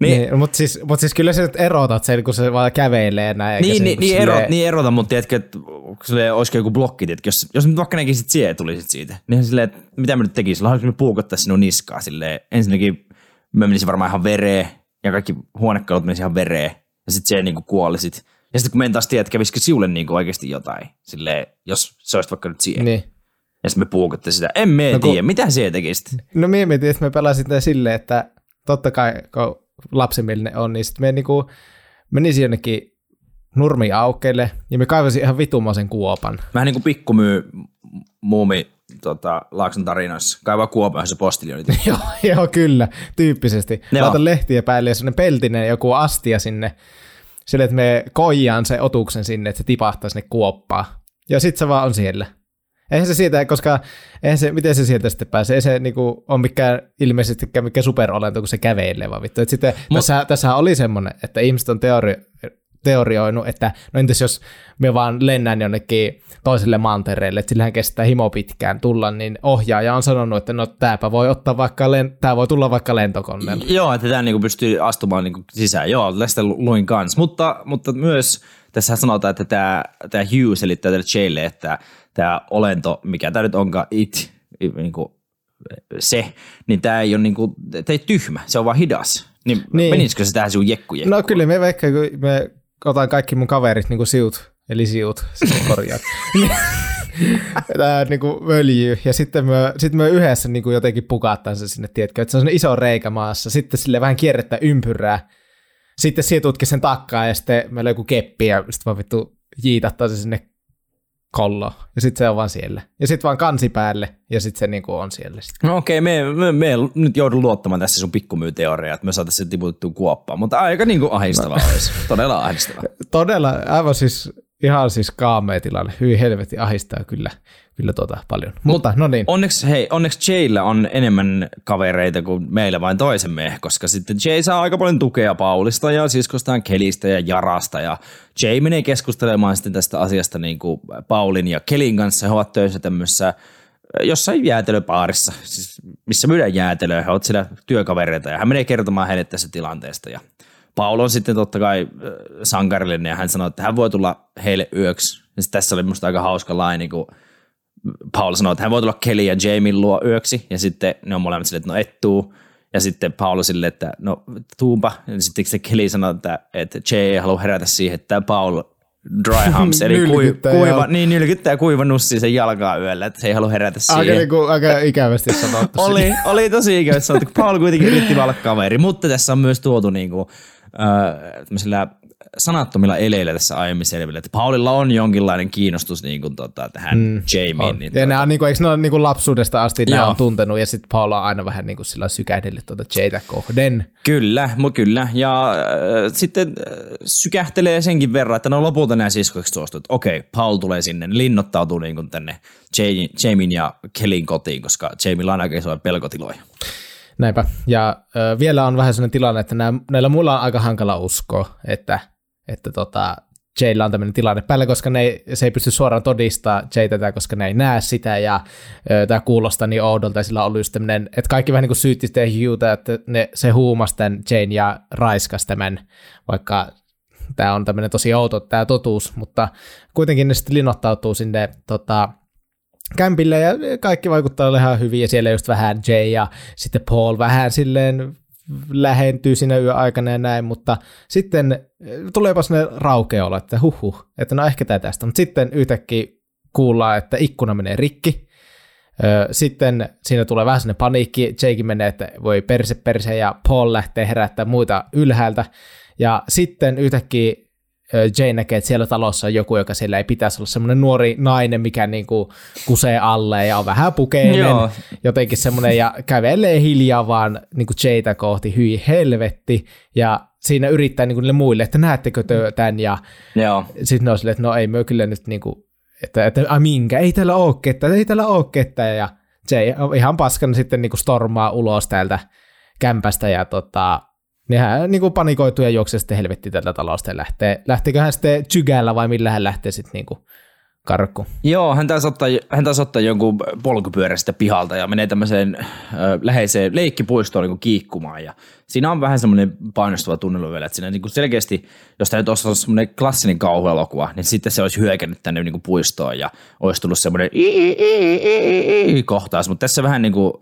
Niin, niin mutta siis, mut siis kyllä sä erotat sen, kun se vaan kävelee näin. Niin, niin, niin, erot, niin erotan, mutta tiedätkö, että sille, olisiko joku blokki, että jos, jos nyt vaikka näkisit siihen tulisit siitä, niin silleen, että mitä mä nyt tekisin, haluaisinko me puukottaa sinun niskaa silleen, ensinnäkin mä menisin varmaan ihan vereen, ja kaikki huonekalut menisivät ihan vereen, ja sitten se niin kuolisit. Ja sitten kun en taas tiedä, että kävisikö siulle niin oikeasti jotain, silleen, jos se olisi vaikka nyt siihen. Niin. Ja sitten me puukotte sitä. En me no, tiedä, kun... mitä se tekisit? No me mietin, että me pelasin silleen, että totta kai, kun lapsimielinen on, niin sitten me niinku menisi jonnekin nurmi aukeille ja me kaivasin ihan vitumaisen kuopan. Vähän niin kuin pikkumyy muumi tota, Laakson tarinoissa. Kaivaa kuopan, se postilioni. *laughs* joo, joo, kyllä, tyyppisesti. Laita lehtiä päälle ja sellainen peltinen joku astia sinne, sille, että me koijaan se otuksen sinne, että se tipahtaa sinne kuoppaan. Ja sitten se vaan on siellä. Eihän se siitä, koska eihän se, miten se sieltä sitten pääsee, ei se niinku, on mikään ilmeisesti mikään superolento, kun se kävelee vaan vittu. Et sitten Mut, tässä, tässä oli semmoinen, että ihmiset on teori, teorioinut, että no entäs jos me vaan lennään jonnekin toiselle mantereelle, että sillähän kestää himo pitkään tulla, niin ohjaaja on sanonut, että no tääpä voi ottaa vaikka, len- tää voi tulla vaikka lentokoneella. Joo, että tämä niinku pystyy astumaan niinku sisään, joo, tästä luin kanssa, mutta, mutta myös tässä sanotaan, että tämä, tämä Hugh selittää tälle Jaylle, että tämä olento, mikä tämä nyt onkaan, it, niin kuin se, niin tämä ei ole niin kuin, ei tyhmä, se on vaan hidas. Niin, niin. menisikö se tähän sinun jekku, No kyllä me vaikka, kun me otan kaikki mun kaverit niin kuin siut, eli siut, *laughs* siis korjaat. *laughs* Tämä niin kuin völjyy, ja sitten me, sitten me yhdessä niin kuin jotenkin pukataan se sinne, tiedätkö, että se on iso reikä maassa, sitten sille vähän kierrettä ympyrää, sitten sietutkin sen takkaa, ja sitten meillä on joku keppi, ja sitten vaan vittu jiitattaa se sinne kollo, ja sitten se on vaan siellä. Ja sitten vaan kansi päälle, ja sitten se niinku on siellä. Sit. No okei, okay, me, me, me, nyt joudun luottamaan tässä sun pikkumyyteoriaan, että me saataisiin se tiputettua kuoppaan, mutta aika niinku ahdistavaa olisi. Todella ahdistavaa. *laughs* Todella, aivan siis ihan siis kaamea tilanne. Hyvin helvetti ahistaa kyllä, kyllä tuota paljon. Mutta no niin. Onneksi, hei, onneksi Jayllä on enemmän kavereita kuin meillä vain toisemme, koska sitten Jay saa aika paljon tukea Paulista ja siskostaan Kelistä ja Jarasta ja Jay menee keskustelemaan sitten tästä asiasta niin kuin Paulin ja Kelin kanssa. He ovat töissä tämmöisessä jossain jäätelöpaarissa, siis missä myydään jäätelöä, he ovat siellä työkavereita ja hän menee kertomaan heille tästä tilanteesta ja Paul on sitten totta kai sankarillinen ja hän sanoi, että hän voi tulla heille yöksi. Ja tässä oli musta aika hauska laini, kun Paul sanoi, että hän voi tulla Kelly ja Jamie luo yöksi ja sitten ne on molemmat silleen, että no et tuu. Ja sitten Paul sille, että no tuumpa. Ja sitten se Kelly sanoi, että, että Jay ei halua herätä siihen, että Paul dry *laughs* humps, eli kuiva, kuiva, niin nylkyttää kuiva nussi sen jalkaa yöllä, että se ei halua herätä siihen. Aika, niin kuin, aika ikävästi sanottu. *laughs* oli, oli tosi ikävästi sanottu, Paul kuitenkin yritti olla kaveri, mutta tässä on myös tuotu niin kuin, äh, sanattomilla eleillä tässä aiemmin selville, että Paulilla on jonkinlainen kiinnostus niin kuin, tota, tähän mm, Jamieen. Niin, ja tuota... nämä, niin kuin, eikö ne ole niin kuin lapsuudesta asti nämä on tuntenut, ja sitten Paul on aina vähän niin kuin sillä sykähdellyt tuota Jada kohden. Kyllä, mu kyllä. Ja äh, sitten äh, sykähtelee senkin verran, että no lopulta nämä siskoiksi suostu, että okei, Paul tulee sinne, linnoittautuu niin kuin tänne Jamien ja Kellin kotiin, koska Jamilla on aika isoja pelkotiloja. Näinpä. Ja ö, vielä on vähän sellainen tilanne, että nää, näillä muilla on aika hankala uskoa, että, että tota, Jaylla on tämmöinen tilanne päällä, koska ne ei, se ei pysty suoraan todistaa Jaytä, koska ne ei näe sitä, ja tämä kuulostaa niin oudolta, ja sillä on ollut just tämmöinen, että kaikki vähän niin kuin syytti sitä Hughta, että ne, se huumasi tämän Jane ja raiskas tämän, vaikka tämä on tämmöinen tosi outo tämä totuus, mutta kuitenkin ne sitten linottautuu sinne tota, kämpille ja kaikki vaikuttaa ihan hyvin ja siellä just vähän Jay ja sitten Paul vähän silleen lähentyy siinä yöaikana ja näin, mutta sitten eh, tuleepa sinne raukeolla, että huhhuh, että no ehkä tämä tästä, mutta sitten yhtäkkiä kuullaan, että ikkuna menee rikki, sitten siinä tulee vähän sinne paniikki, Jake menee, että voi perse perse ja Paul lähtee herättämään muita ylhäältä, ja sitten yhtäkkiä Jane näkee, että siellä talossa on joku, joka siellä ei pitäisi olla semmoinen nuori nainen, mikä niin kuin kusee alle ja on vähän pukeinen, jotenkin semmoinen, ja kävelee hiljaa vaan niin kuin Jaytä kohti, hyi helvetti, ja siinä yrittää niin kuin niille muille, että näettekö te tämän, ja sitten ne on silleen, että no ei me kyllä nyt niin kuin, että, että a, minkä, ei täällä ole ketään, ei täällä ole ketään, ja Jay ihan paskana sitten niin kuin stormaa ulos täältä kämpästä, ja tota, Nehän niin kuin panikoituu ja juoksee sitten helvetti tätä talosta ja lähtee. Lähtikö hän sitten Jygällä vai millä hän lähtee sitten niin kuin karkku? Joo, hän taisi ottaa, hän taisi ottaa jonkun polkupyörästä pihalta ja menee tämmöiseen äh, läheiseen leikkipuistoon niin kuin kiikkumaan. Ja siinä on vähän semmoinen painostava tunnelu vielä, että siinä niin kuin selkeästi, jos tämä nyt olisi semmoinen klassinen kauhuelokuva, niin sitten se olisi hyökännyt tänne niin kuin puistoon ja olisi tullut semmoinen kohtaus. Mutta tässä vähän niin kuin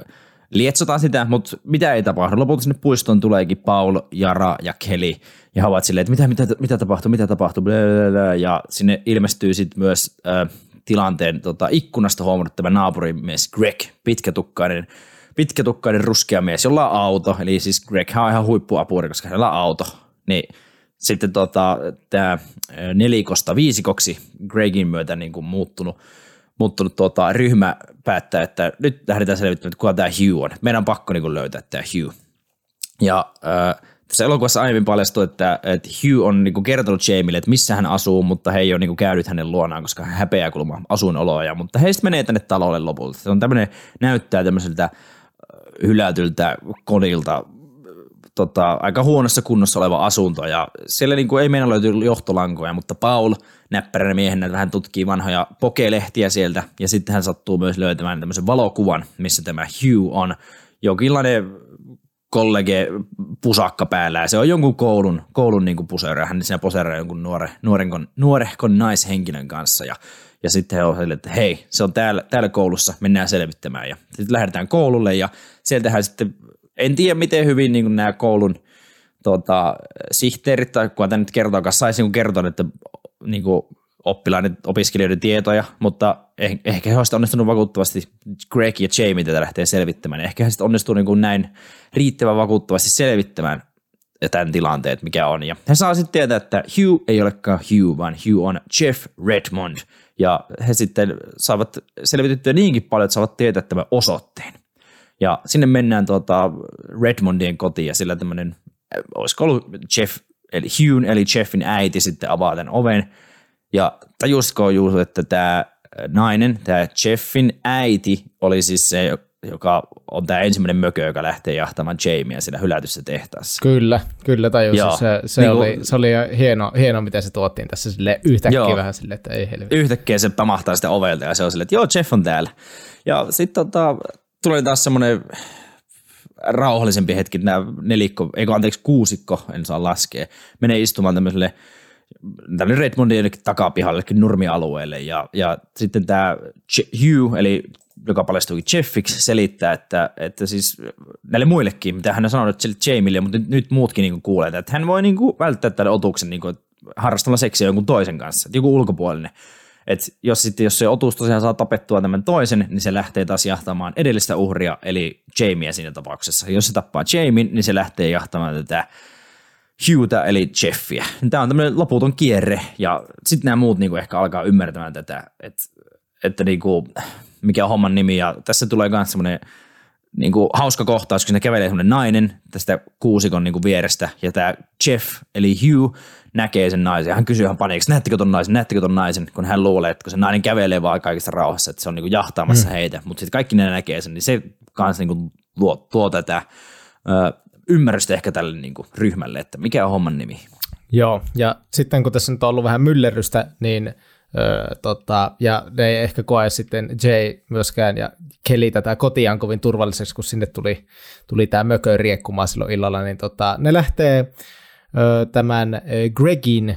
lietsotaan sitä, mutta mitä ei tapahdu. Lopulta sinne puistoon tuleekin Paul, Jara ja Kelly, ja he ovat silleen, että mitä, mitä, mitä tapahtuu, mitä tapahtuu, blablabla. ja sinne ilmestyy sitten myös äh, tilanteen tota, ikkunasta huomannut tämä naapurimies Greg, pitkätukkainen, pitkätukkainen ruskea mies, jolla on auto, eli siis Greg on ihan huippuapuri, koska hänellä on auto, niin sitten tota, tämä nelikosta viisikoksi Gregin myötä niin kuin muuttunut muuttunut tuota, ryhmä päättää, että nyt lähdetään selvittämään, että kuka tämä Hugh on. Meidän on pakko niin kuin, löytää tämä Hugh. Ja äh, tässä elokuvassa aiemmin paljastui, että, että Hugh on niin kuin, kertonut Jamille, että missä hän asuu, mutta he ei ole niin kuin, käynyt hänen luonaan, koska hän häpeää kulma asuinoloja. Mutta heistä menee tänne talolle lopulta. Se on tämmöinen, näyttää tämmöiseltä hylätyltä kodilta, tota, aika huonossa kunnossa oleva asunto ja siellä niin kuin ei meidän löyty johtolankoja, mutta Paul näppäränä miehenä vähän tutkii vanhoja pokelehtiä sieltä. Ja sitten hän sattuu myös löytämään tämmöisen valokuvan, missä tämä Hugh on. Jonkinlainen kollege pusakka päällä. Ja se on jonkun koulun, koulun niin puseera. Hän siinä poseeraa jonkun nuore, nuorenkon, nuorehkon naishenkilön kanssa. Ja, ja sitten he on sille, että hei, se on täällä, täällä koulussa, mennään selvittämään. Ja sitten lähdetään koululle ja sieltähän sitten en tiedä miten hyvin niin nämä koulun tota, sihteerit tai kuka tämä nyt kertoo, saisi niin kertoa, että niin kuin oppilaiden, opiskelijoiden tietoja, mutta eh, ehkä he olisivat onnistunut vakuuttavasti Greg ja Jamie tätä lähtee selvittämään. Ehkä he sitten onnistuu niin näin riittävän vakuuttavasti selvittämään tämän tilanteen, mikä on. Ja he saa sitten tietää, että Hugh ei olekaan Hugh, vaan Hugh on Jeff Redmond. Ja he sitten saavat selvitettyä niinkin paljon, että saavat tietää tämän osoitteen. Ja sinne mennään tuota Redmondien kotiin ja sillä tämmöinen, olisiko ollut Jeff, eli Hugh, eli Jeffin äiti sitten avaa tämän oven. Ja tajusiko Juuso, että tämä nainen, tämä Jeffin äiti oli siis se, joka on tämä ensimmäinen mökö, joka lähtee jahtamaan Jamia siinä hylätyssä tehtaassa. Kyllä, kyllä tajusin. Joo. Se, se, niin oli, se oli hieno, hieno, miten se tuottiin tässä sille yhtäkkiä joo. vähän silleen, että ei helvetti. Yhtäkkiä se pamahtaa sitä ovelta ja se on silleen, että joo, Jeff on täällä. Ja sitten tota, tulee taas semmoinen rauhallisempi hetki, nämä nelikko, eikö anteeksi kuusikko, en saa laskea, menee istumaan tämmöiselle tämmöinen Redmondin jonnekin takapihallekin nurmialueelle ja, ja sitten tämä Hugh, eli joka paljastuikin Jeffiksi, selittää, että, että siis näille muillekin, mitä hän on sanonut sille Jamille, mutta nyt, muutkin niin kuulee, että hän voi niin kuin välttää tämän otuksen niin kuin, harrastamalla seksiä jonkun toisen kanssa, joku ulkopuolinen. Et jos, sitten, jos se otus tosiaan saa tapettua tämän toisen, niin se lähtee taas jahtamaan edellistä uhria, eli Jamia siinä tapauksessa. Jos se tappaa Jamin, niin se lähtee jahtamaan tätä Hughta, eli Jeffia. Tämä on tämmöinen loputon kierre, ja sitten nämä muut niinku ehkä alkaa ymmärtämään tätä, että, että niinku, mikä on homman nimi, ja tässä tulee myös semmoinen niin kuin hauska kohtaus, kun sinne kävelee semmoinen nainen tästä kuusikon niin kuin vierestä, ja tämä Jeff, eli Hugh, näkee sen naisen, ja hän kysyy ihan paniiksi, näettekö ton naisen, näettekö ton naisen, kun hän luulee, että kun se nainen kävelee vaan kaikista rauhassa, että se on niin kuin jahtaamassa mm. heitä, mutta sitten kaikki ne näkee sen, niin se kanssa niin kuin luo, tuo tätä ö, ymmärrystä ehkä tälle niin kuin ryhmälle, että mikä on homman nimi. Joo, ja sitten kun tässä nyt on ollut vähän myllerrystä, niin Öö, tota, ja ne ei ehkä koe sitten Jay myöskään ja Kelly tätä kotiaan kovin turvalliseksi, kun sinne tuli, tuli tämä mökö riekkumaan silloin illalla, niin tota, ne lähtee tämän Gregin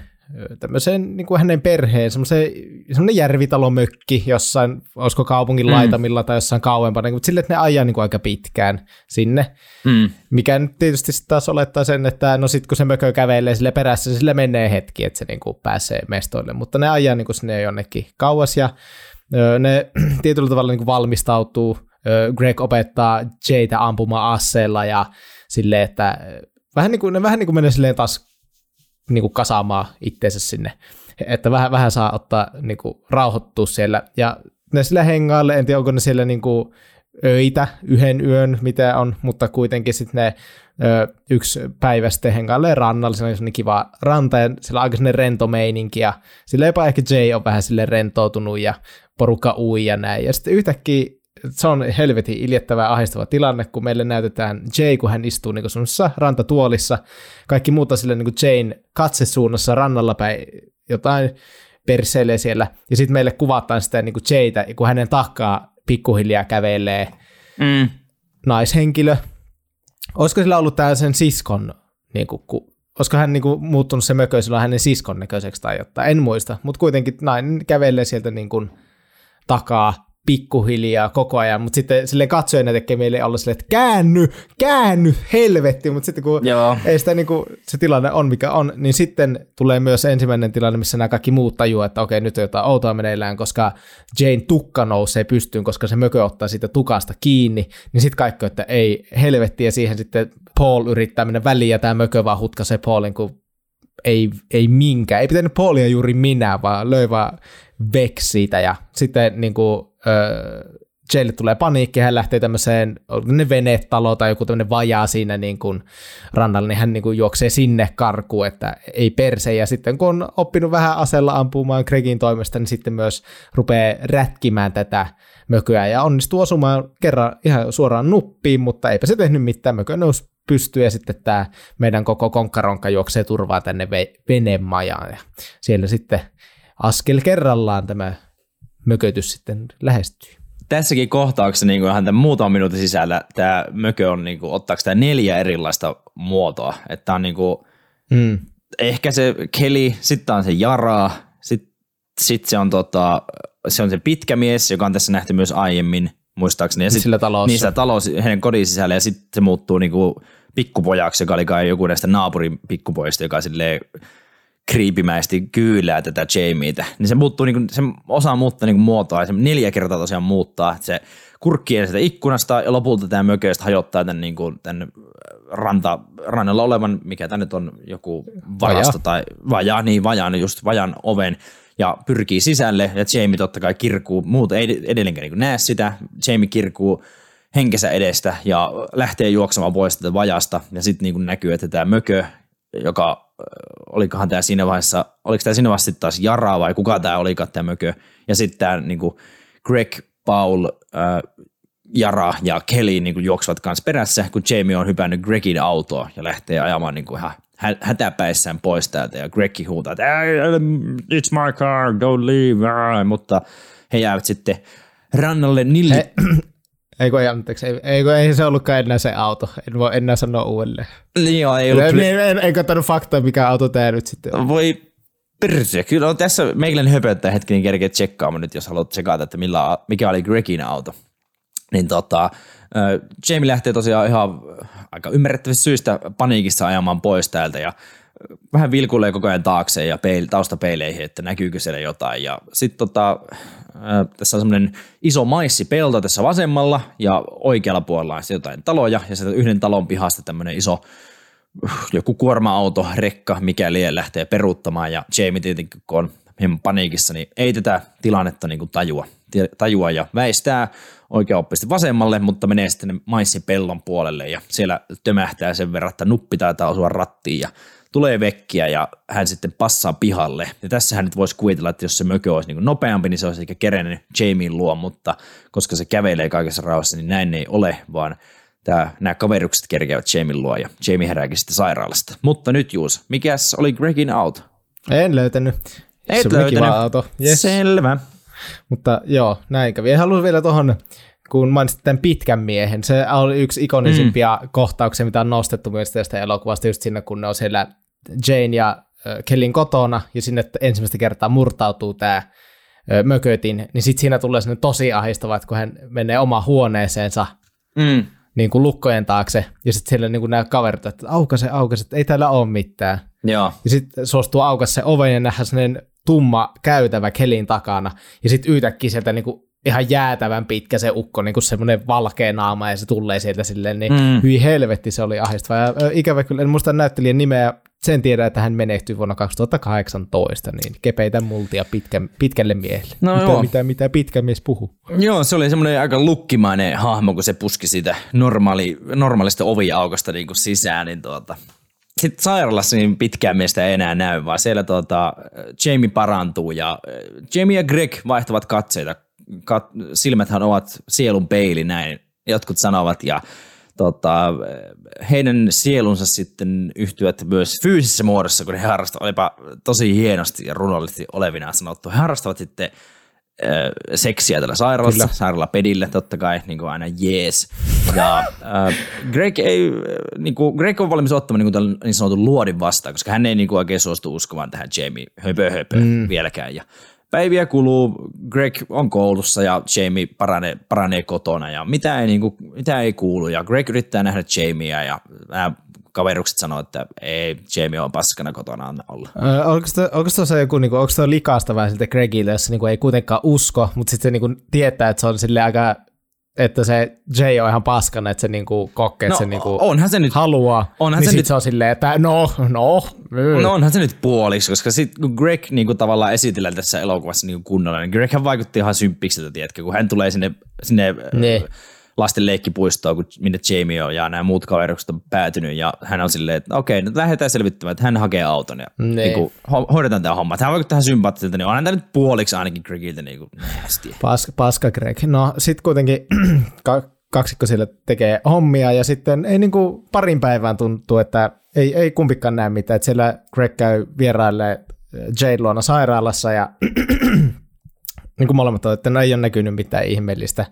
tämmöiseen niin kuin hänen perheen, semmoinen järvitalomökki jossain, olisiko kaupungin mm. laitamilla tai jossain kauempana, mutta sille, että ne ajaa niin kuin aika pitkään sinne, mm. mikä nyt tietysti taas olettaa sen, että no sitten kun se mökö kävelee sille perässä, sille menee hetki, että se niin kuin pääsee mestoille, mutta ne ajaa niin kuin sinne jonnekin kauas ja ne *clears throat* tietyllä tavalla niin kuin valmistautuu, Greg opettaa Jaytä ampumaan asseella ja silleen, että vähän niin kuin, ne vähän niin kuin menee silleen taas niin kuin kasaamaan itteensä sinne, että vähän, vähän saa ottaa niin kuin, rauhoittua siellä. Ja ne sillä hengaalle, en tiedä onko ne siellä niin kuin, öitä, yhden yön, mitä on, mutta kuitenkin sitten ne ö, yksi päivä sitten hengailee rannalla, se on kiva ranta ja sillä on aika sellainen rento meininki ja sillä jopa ehkä Jay on vähän sille rentoutunut ja porukka ui ja näin. Ja sitten yhtäkkiä se on helvetin iljettävä ahistava tilanne, kun meille näytetään Jay, kun hän istuu niin semmoisessa rantatuolissa, kaikki muuta sille niin Jane katsesuunnassa rannalla päin jotain perseilee siellä, ja sitten meille kuvataan sitä niin kuin Jaytä, kun hänen takkaa pikkuhiljaa kävelee mm. naishenkilö. Olisiko sillä ollut tämä sen siskon, niin kuin, ku, olisiko hän niin kuin, muuttunut se mökö silloin hänen siskon näköiseksi tai jotain, en muista, mutta kuitenkin nainen kävelee sieltä niin kuin, takaa pikkuhiljaa koko ajan, mutta sitten silleen katsojana tekee meille olla silleen, että käänny, käänny, helvetti, mutta sitten kun Joo. ei sitä niin kuin, se tilanne on mikä on, niin sitten tulee myös ensimmäinen tilanne, missä nämä kaikki muut tajuaa, että okei, nyt on jotain outoa meneillään, koska Jane tukka nousee pystyyn, koska se mökö ottaa siitä tukasta kiinni, niin sitten kaikki, että ei helvetti, ja siihen sitten Paul yrittää mennä väliin, ja tämä mökö vaan hutkaisee Paulin, kun ei, ei minkään, ei pitänyt Paulia juuri minä, vaan löi vaan veksi siitä, ja sitten niin kuin, Jaylle tulee paniikki, hän lähtee tämmöiseen ne venetalo tai joku tämmöinen vajaa siinä niin kuin rannalla, niin hän niin kuin juoksee sinne karkuun, että ei perse. Ja sitten kun on oppinut vähän asella ampumaan Gregin toimesta, niin sitten myös rupeaa rätkimään tätä mököä ja onnistuu osumaan kerran ihan suoraan nuppiin, mutta eipä se tehnyt mitään, mökö nousi pystyy ja sitten tämä meidän koko konkkaronka juoksee turvaa tänne venemajaan ja siellä sitten askel kerrallaan tämä mökötys sitten lähestyy. Tässäkin kohtauksessa niin ihan tämän muutaman minuutin sisällä tämä mökö on, niin kuin, ottaako tämä neljä erilaista muotoa. Että on niin kuin, mm. ehkä se keli, sitten on se jaraa, sitten sit se on tota, se on se pitkä mies, joka on tässä nähty myös aiemmin, muistaakseni. Ja sit, Sillä talossa. Niin talous, heidän kodin sisällä, ja sitten se muuttuu niinku pikkupojaksi, joka oli kai joku näistä naapurin pikkupoista, joka silleen kriipimäisesti kyylää tätä Jamieitä, niin se muuttuu, niin kuin, se osaa muuttaa niin kuin muotoa, ja se neljä kertaa tosiaan muuttaa, että se kurkkii sitä ikkunasta, ja lopulta tämä mököistä hajottaa tämän, niin kuin, tämän ranta, rannalla olevan, mikä tämä nyt on, joku varasto tai vajaa, niin vajaan, just vajan oven, ja pyrkii sisälle, ja Jamie totta kai kirkuu, muuta ei edelleenkään niin näe sitä, Jamie kirkuu henkensä edestä ja lähtee juoksemaan pois tätä vajasta, ja sitten niin näkyy, että tämä mökö, joka olikohan tämä siinä vaiheessa, oliko tämä siinä vaiheessa taas Jara vai kuka tämä olikaan tämä mökö. Ja sitten tämä niin Greg, Paul, äh, Jara ja Kelly niin kuin juoksevat kanssa perässä, kun Jamie on hypännyt Gregin autoa ja lähtee ajamaan niin ihan hätäpäissään pois täältä ja Greg huutaa, että it's my car, don't leave, mutta he jäävät sitten rannalle nille. He, Eikö, ei, anteeksi, ei, eikö, ei se ollutkaan enää se auto, en voi enää sanoa uudelleen. Niin joo, ei ollut. En, en, en, en katsonut faktaa, mikä auto tämä nyt sitten on. Voi perse, kyllä on tässä meikäläinen höpöttää hetki, niin kerkeä tsekkaamaan nyt, jos haluat tsekata, että millä, mikä oli Gregin auto. Niin tota, Jamie lähtee tosiaan ihan aika ymmärrettävistä syistä paniikissa ajamaan pois täältä ja vähän vilkuilee koko ajan taakse ja peil, taustapeileihin, että näkyykö siellä jotain. Ja sitten tota, tässä on semmoinen iso maissipelto tässä vasemmalla ja oikealla puolella on jotain taloja ja sieltä yhden talon pihasta tämmöinen iso joku kuorma-auto, rekka, mikäli lähtee peruuttamaan. Ja Jamie tietenkin kun on hieman paniikissa, niin ei tätä tilannetta niin kuin tajua, tajua ja väistää oikeaoppisesti vasemmalle, mutta menee sitten maissipellon puolelle ja siellä tömähtää sen verran, että nuppi taitaa osua rattiin ja tulee vekkiä ja hän sitten passaa pihalle. Ja tässä hän nyt voisi kuvitella, että jos se mökö olisi niin nopeampi, niin se olisi ehkä kerennyt Jamien luo, mutta koska se kävelee kaikessa rauhassa, niin näin ei ole, vaan tämä, nämä kaverukset kerkeävät Jamien luo ja Jamie herääkin sitten sairaalasta. Mutta nyt Juus, mikäs oli Gregin auto? En löytänyt. Et löytänyt. Auto. Yes. Selvä. Mutta joo, näin kävi. Haluan vielä tuohon kun mainitsit tämän pitkän miehen, se oli yksi ikonisimpia mm. kohtauksia, mitä on nostettu myös tästä elokuvasta, just siinä, kun ne on siellä Jane ja Kellin kotona, ja sinne ensimmäistä kertaa murtautuu tämä mökötin, niin sitten siinä tulee sinne tosi ahistava, että kun hän menee omaan huoneeseensa mm. niin kuin lukkojen taakse, ja sitten siellä niin kuin nämä kaverit, että aukase, aukase, että ei täällä ole mitään. Joo. Ja sitten suostuu aukas se oven ja nähdään sellainen tumma käytävä Kelin takana, ja sitten yhtäkkiä sieltä niin kuin ihan jäätävän pitkä se ukko, niin kuin semmoinen valkea naama, ja se tulee sieltä silleen, niin mm. hyi helvetti se oli ahistava. Ja ikävä kyllä, en muista näyttelijän nimeä, sen tiedä, että hän menehtyi vuonna 2018, niin kepeitä multia pitkä, pitkälle miehelle. No mitä, joo. mitä, mitä pitkä mies puhuu. Joo, se oli semmoinen aika lukkimainen hahmo, kun se puski siitä normaali, normaalista oviaukosta niin kuin sisään, niin tuota, sitten sairaalassa niin pitkään miestä ei enää näy, vaan siellä tuota, Jamie parantuu ja Jamie ja Greg vaihtavat katseita. Kat, silmäthän ovat sielun peili, näin jotkut sanovat, ja tota, heidän sielunsa sitten yhtyvät myös fyysisessä muodossa, kun he harrastavat, olipa tosi hienosti ja runollisesti olevina sanottu, he harrastavat sitten äh, seksiä tällä sairaalassa, Kyllä. sairaalapedillä totta kai, niin kuin aina jees. Ja äh, Greg, ei, niin kuin, Greg on valmis ottamaan niin, kuin niin sanotun luodin vastaan, koska hän ei niin kuin oikein suostu uskomaan tähän Jamie höpö höpö mm. vieläkään. Ja päiviä kuluu, Greg on koulussa ja Jamie paranee, paranee kotona ja mitä ei, niin kuin, mitä ei kuulu. Ja Greg yrittää nähdä Jamiea ja nämä kaverukset sanoo, että ei, Jamie on paskana kotona olla. Öö, onko, se joku, niin kuin, onko se likasta siltä Gregille, jos kuin, ei kuitenkaan usko, mutta sitten se niin kuin, tietää, että se on sille aika että se Jay on ihan paskana, että se niinku kokee, että no, se niinku onhan se nyt, haluaa, onhan niin se, nyt, se on silleen, että no, no. Mm. No onhan se nyt puoliksi, koska sitten kun Greg niinku tavallaan esitellään tässä elokuvassa niinku kunnolla, niin Greg vaikutti ihan symppikseltä, tiedätkö, kun hän tulee sinne, sinne ne lasten leikkipuistoa, kun minne Jamie on ja nämä muut kaverukset on päätynyt ja hän on silleen, että okei, nyt lähdetään selvittämään, että hän hakee auton ja niin. Niin kuin, hoidetaan tämä homma. Hän vaikuttaa tähän sympaattiselta, niin onhan tämä nyt puoliksi ainakin Gregiltä niin kuin, Paska, paska Greg. No sitten kuitenkin *clears throat* kaksikko sille tekee hommia ja sitten ei niin kuin parin päivään tuntuu, että ei, ei kumpikaan näe mitään. Että siellä Greg käy vieraille Jade luona sairaalassa ja *clears throat* niin kuin molemmat että no ei ole näkynyt mitään ihmeellistä.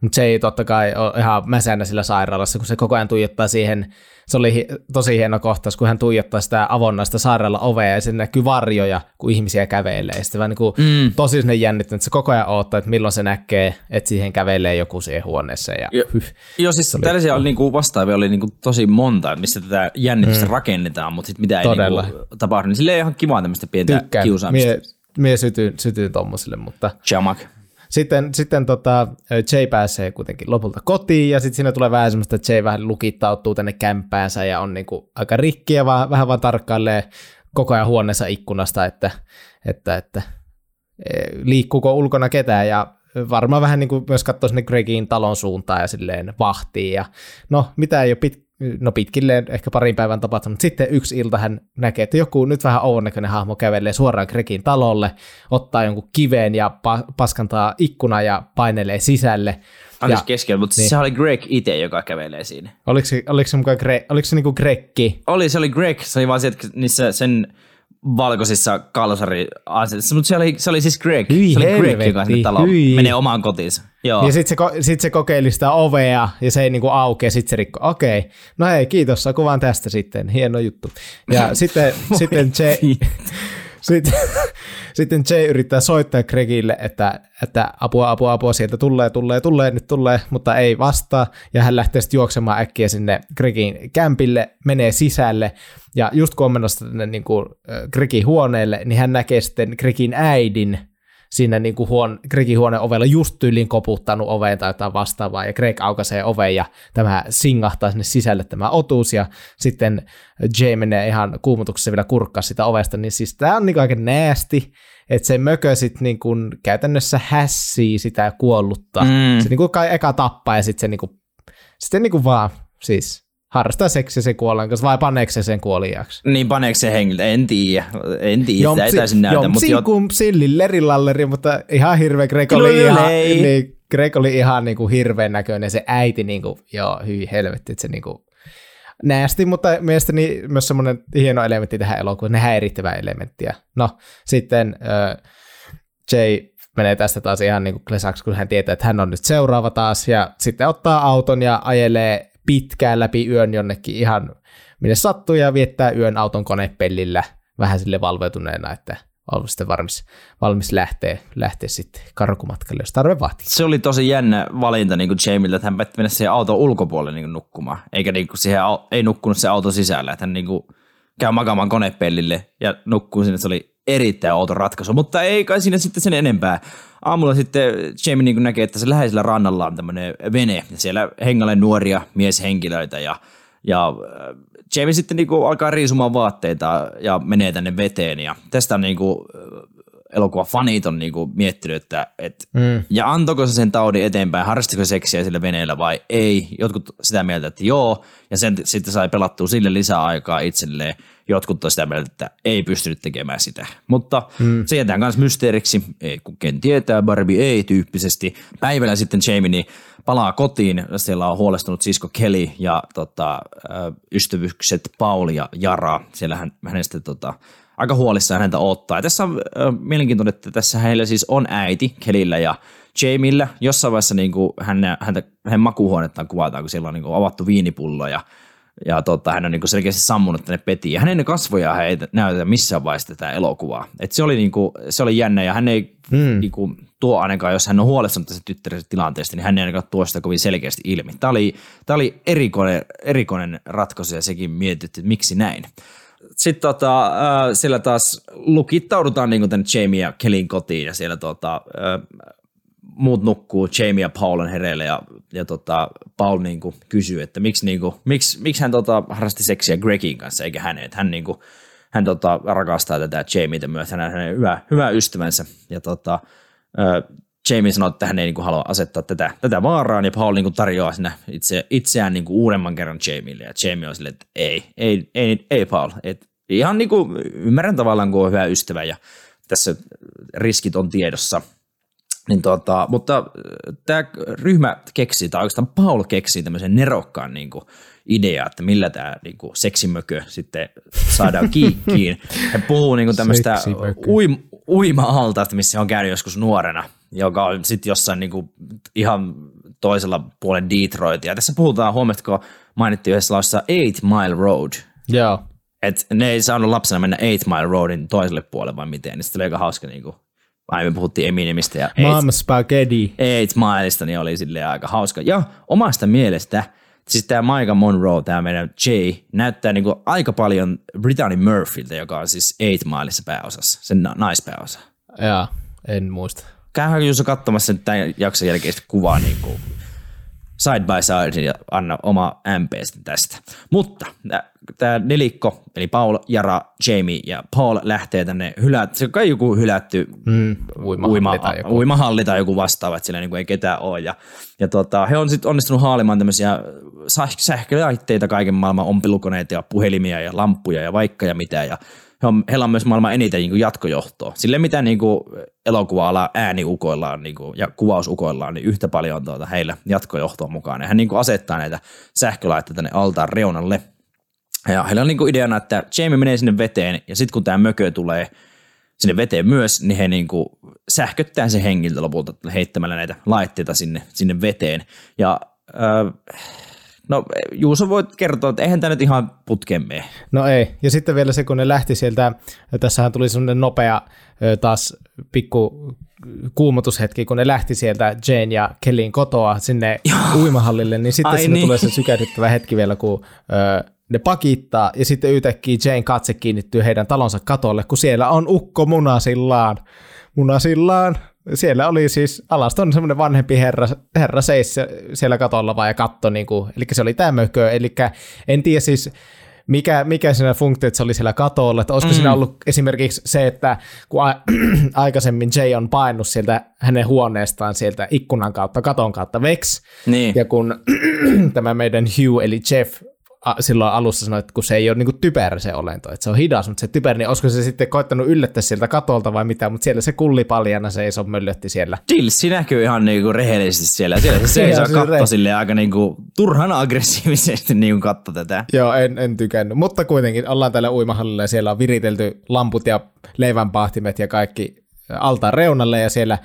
Mutta se ei totta kai ole ihan mäsänä sillä sairaalassa, kun se koko ajan tuijottaa siihen, se oli hi- tosi hieno kohtaus, kun hän tuijottaa sitä avonnaista sairaala ovea ja sen näkyy varjoja, kun ihmisiä kävelee. Ja sitten vaan niin kuin mm. tosi sinne jännittänyt, että se koko ajan odottaa, että milloin se näkee, että siihen kävelee joku siihen huoneeseen. Ja, jo, hyh, joo, siis oli... tällaisia oli niinku vastaavia oli niinku tosi monta, missä tätä jännitystä mm. rakennetaan, mutta sitten mitä ei niinku tapahdu, niin sille ei ihan kivaa tämmöistä pientä Tykkään. kiusaamista. Mie, mie sytyin, sytyin tommosille, mutta... Jamak. Sitten, sitten tota, Jay pääsee kuitenkin lopulta kotiin ja sitten siinä tulee vähän semmoista, että Jay vähän lukittautuu tänne kämpäänsä ja on niinku aika rikki ja vaan, vähän vaan tarkkailee koko ajan huoneessa ikkunasta, että, että, että e, liikkuuko ulkona ketään ja varmaan vähän niin kuin myös katsoo sinne Gregin talon suuntaan ja silleen vahtii ja no mitä ei ole pit, no pitkilleen ehkä parin päivän tapahtunut. Sitten yksi ilta hän näkee, että joku nyt vähän ouvonnäköinen hahmo kävelee suoraan Grekin talolle, ottaa jonkun kiveen ja pa- paskantaa ikkuna ja painelee sisälle. Anteeksi keskellä, mutta niin. se oli Greg itse, joka kävelee siinä. Oliko se, oliko se, mukaan Gre- oliko se niinku Grekki? Oli, se oli Greg. Se oli vaan se, että niissä sen valkoisissa kalsari mutta se oli, se oli siis Greg. Hyi se oli Greg, joka sinne taloon menee omaan kotiinsa. Joo. Ja sitten se, sit se kokeili sitä ovea ja se ei niinku aukea, sitten se rikko. Okei, okay. no hei, kiitos, kuvaan tästä sitten, hieno juttu. Ja *laughs* sitten, sitten Jay, sitten, *laughs* sitten Jay yrittää soittaa Gregille, että, että apua, apua, apua, sieltä tulee, tulee, tulee, nyt tulee, mutta ei vastaa. Ja hän lähtee sitten juoksemaan äkkiä sinne Gregin kämpille, menee sisälle. Ja just kun on menossa tänne niin kuin Gregin huoneelle, niin hän näkee sitten Gregin äidin siinä niin kuin huone, Gregin huoneen ovella just tyyliin koputtanut oveen tai jotain vastaavaa, ja Greg aukaisee oven ja tämä singahtaa sinne sisälle tämä otuus, ja sitten Jay menee ihan kuumutuksessa vielä kurkkaa sitä ovesta, niin siis tämä on niin kuin aika näästi, että se mökö sitten niin kuin käytännössä hässii sitä kuollutta. Mm. Se niin kuin kai eka tappaa ja sitten se niin kuin, sitten niin kuin vaan siis harrastaa seksiä sen kuolleen kanssa vai paneeko se sen kuoliaksi? Niin paneeko se hengiltä, en tiedä. En tiedä, joo, ei täysin näytä. Joo, mutta jo... kuin sillin lerilalleri, mutta ihan hirveä. Greg oli ihan, niin, Greg oli ihan niin kuin hirveän näköinen. Se äiti, niin kuin, joo, hyi helvetti, että se niin kuin, näästi, mutta mielestäni myös semmoinen hieno elementti tähän elokuvaan, ne häirittävä elementtiä. No, sitten äh, Jay menee tästä taas ihan niin kuin klesaksi, kun hän tietää, että hän on nyt seuraava taas, ja sitten ottaa auton ja ajelee pitkään läpi yön jonnekin ihan minne sattuu ja viettää yön auton konepellillä vähän sille valveutuneena, että on sitten valmis, valmis lähteä, lähteä sitten karkumatkalle, jos tarve vaatii. Se oli tosi jännä valinta niin kuin Jamille, että hän päätti mennä siihen auton ulkopuolelle niin kuin nukkumaan, eikä niin kuin siihen, ei nukkunut se auto sisällä, että hän niin kuin käy makaamaan konepellille ja nukkuu sinne, se oli erittäin outo ratkaisu, mutta ei kai siinä sitten sen enempää. Aamulla sitten Jamie niin näkee, että se läheisellä rannalla on tämmöinen vene, ja siellä hengalle nuoria mieshenkilöitä, ja, ja äh, Jamie sitten niin kuin alkaa riisumaan vaatteita ja menee tänne veteen, ja tästä on niin kuin, elokuva fanit on niinku miettinyt, että et, mm. ja antoiko se sen taudin eteenpäin, harrastiko seksiä sillä veneellä vai ei. Jotkut sitä mieltä, että joo, ja sen sitten sai pelattua sille lisää aikaa itselleen. Jotkut on sitä mieltä, että ei pystynyt tekemään sitä. Mutta mm. se jätään myös mysteeriksi, ei, kun ken tietää, Barbie ei tyyppisesti. Päivällä sitten Jamie niin palaa kotiin, siellä on huolestunut sisko Kelly ja tota, ystävykset Paul ja Jara. Siellä hän, hänestä tota, aika huolissaan häntä ottaa. Ja tässä on äh, mielenkiintoinen, että tässä heillä siis on äiti Kelillä ja Jamillä. Jossain vaiheessa niin kuin hän, häntä, hänen makuuhuonettaan kuvataan, kun siellä on niin kuin avattu viinipullo ja, ja tota, hän on niin kuin selkeästi sammunut tänne petiin. Ja hänen kasvoja ei näytetä missään vaiheessa tätä elokuvaa. Et se, oli niin kuin, se oli jännä ja hän ei hmm. niin kuin, tuo ainakaan, jos hän on huolestunut tästä tyttärestä tilanteesta, niin hän ei ainakaan tuo sitä kovin selkeästi ilmi. Tämä oli, tämä oli erikoinen, erikoinen ratkaisu ja sekin mietitty, että miksi näin sitten tota, äh, siellä taas lukittaudutaan niin tänne Jamie ja Kellin kotiin ja siellä tota, äh, muut nukkuu, Jamie ja Paul on hereillä ja, ja tota, Paul niin kuin kysyy, että miksi, niin kuin, miksi, miksi hän tota, harrasti seksiä Gregin kanssa eikä hänen, että hän, niin kuin, hän tota, rakastaa tätä Jamieta myös, hän on hänen hyvä, hyvä ystävänsä. Ja tota, äh, Jamie sanoi, että hän ei niin kuin, halua asettaa tätä, tätä vaaraan, ja Paul niin kuin, tarjoaa sinne itse, itseään niin kuin, uudemman kerran Jamieille, ja Jamie on silleen, että ei, ei, ei, ei Paul, et ihan niin kuin, ymmärrän tavallaan, kun on hyvä ystävä, ja tässä riskit on tiedossa. Niin tota, mutta tämä ryhmä keksii, tai oikeastaan Paul keksii tämmöisen nerokkaan niin kuin, idea, että millä tämä niin kuin, seksimökö sitten saadaan *laughs* kiikkiin. He puhuu niin kuin, tämmöistä uim, uima-altaasta, missä on käynyt joskus nuorena – joka on sitten jossain niinku ihan toisella puolen Detroitia. Tässä puhutaan, huomatko, mainittiin yhdessä laussa Eight Mile Road. Joo. Et ne ei saanut lapsena mennä Eight Mile Roadin toiselle puolelle vai miten, niin sitten oli aika hauska niinku, aiemmin puhuttiin Eminemistä ja Mom Spaghetti. Eight Mileista, niin oli silleen aika hauska. Ja omasta mielestä, siis tämä Micah Monroe, tämä meidän Jay, näyttää niinku aika paljon Brittany Murphyltä, joka on siis Eight Mileissa pääosassa, sen naispääosa. Joo, en muista käyhän jos katsomassa tämän jakson jälkeen kuvaa niin kuin side by side ja anna oma MP tästä. Mutta tämä nelikko, eli Paul, Jara, Jamie ja Paul lähtee tänne hylät, se on kai joku hylätty mm, uimahalli, uima, tai joku. uimahalli tai joku vastaava, että siellä niin ei ketään ole. Ja, ja tota, he on sitten onnistunut haalimaan tämmöisiä sähkölaitteita, kaiken maailman ompelukoneita ja puhelimia ja lampuja ja vaikka ja mitä. Ja on, heillä on myös maailman eniten niin jatkojohtoa. Sille mitä niin kuin elokuva-ala ääniukoillaan niin kuin, ja kuvausukoillaan, niin yhtä paljon on tuota heillä jatkojohtoa mukaan. Ja hän niin kuin asettaa näitä sähkölaitteita tänne altaan reunalle. Ja heillä on niin kuin ideana, että Jamie menee sinne veteen ja sitten kun tämä mökö tulee sinne veteen myös, niin he niin kuin sähköttää se hengiltä lopulta heittämällä näitä laitteita sinne, sinne veteen. Ja äh, No Juuso voit kertoa, että eihän tämä nyt ihan putkeen mene. No ei. Ja sitten vielä se, kun ne lähti sieltä, tässähän tuli semmoinen nopea taas pikku kuumotushetki, kun ne lähti sieltä Jane ja Kellyin kotoa sinne Joo. uimahallille, niin sitten Ai sinne niin. tulee se sykähdyttävä hetki vielä, kun ö, ne pakittaa ja sitten yhtäkkiä Jane katse kiinnittyy heidän talonsa katolle, kun siellä on ukko munasillaan. Munasillaan siellä oli siis, alasta on semmoinen vanhempi herra, herra seis siellä katolla vaan ja katto, niin kuin, eli se oli tämmökö, eli en tiedä siis, mikä, mikä siinä funktio, että se oli siellä katolla, että olisiko mm. siinä ollut esimerkiksi se, että kun a- *clears throat* aikaisemmin Jay on painut sieltä hänen huoneestaan sieltä ikkunan kautta, katon kautta veksi, niin. ja kun *clears throat* tämä meidän Hugh eli Jeff silloin alussa sanoit, että kun se ei ole niin typerä se olento, että se on hidas, mutta se typerä, niin olisiko se sitten koittanut yllättää sieltä katolta vai mitä, mutta siellä se kulli paljana seisoo möllötti siellä. Dilsi näkyy ihan niin kuin rehellisesti siellä. Siellä se seisoo *laughs* katto silleen aika niin kuin turhan aggressiivisesti niin kuin katto tätä. Joo, en, en tykännyt, mutta kuitenkin ollaan täällä uimahallilla ja siellä on viritelty lamput ja leivänpahtimet ja kaikki altaan reunalle ja siellä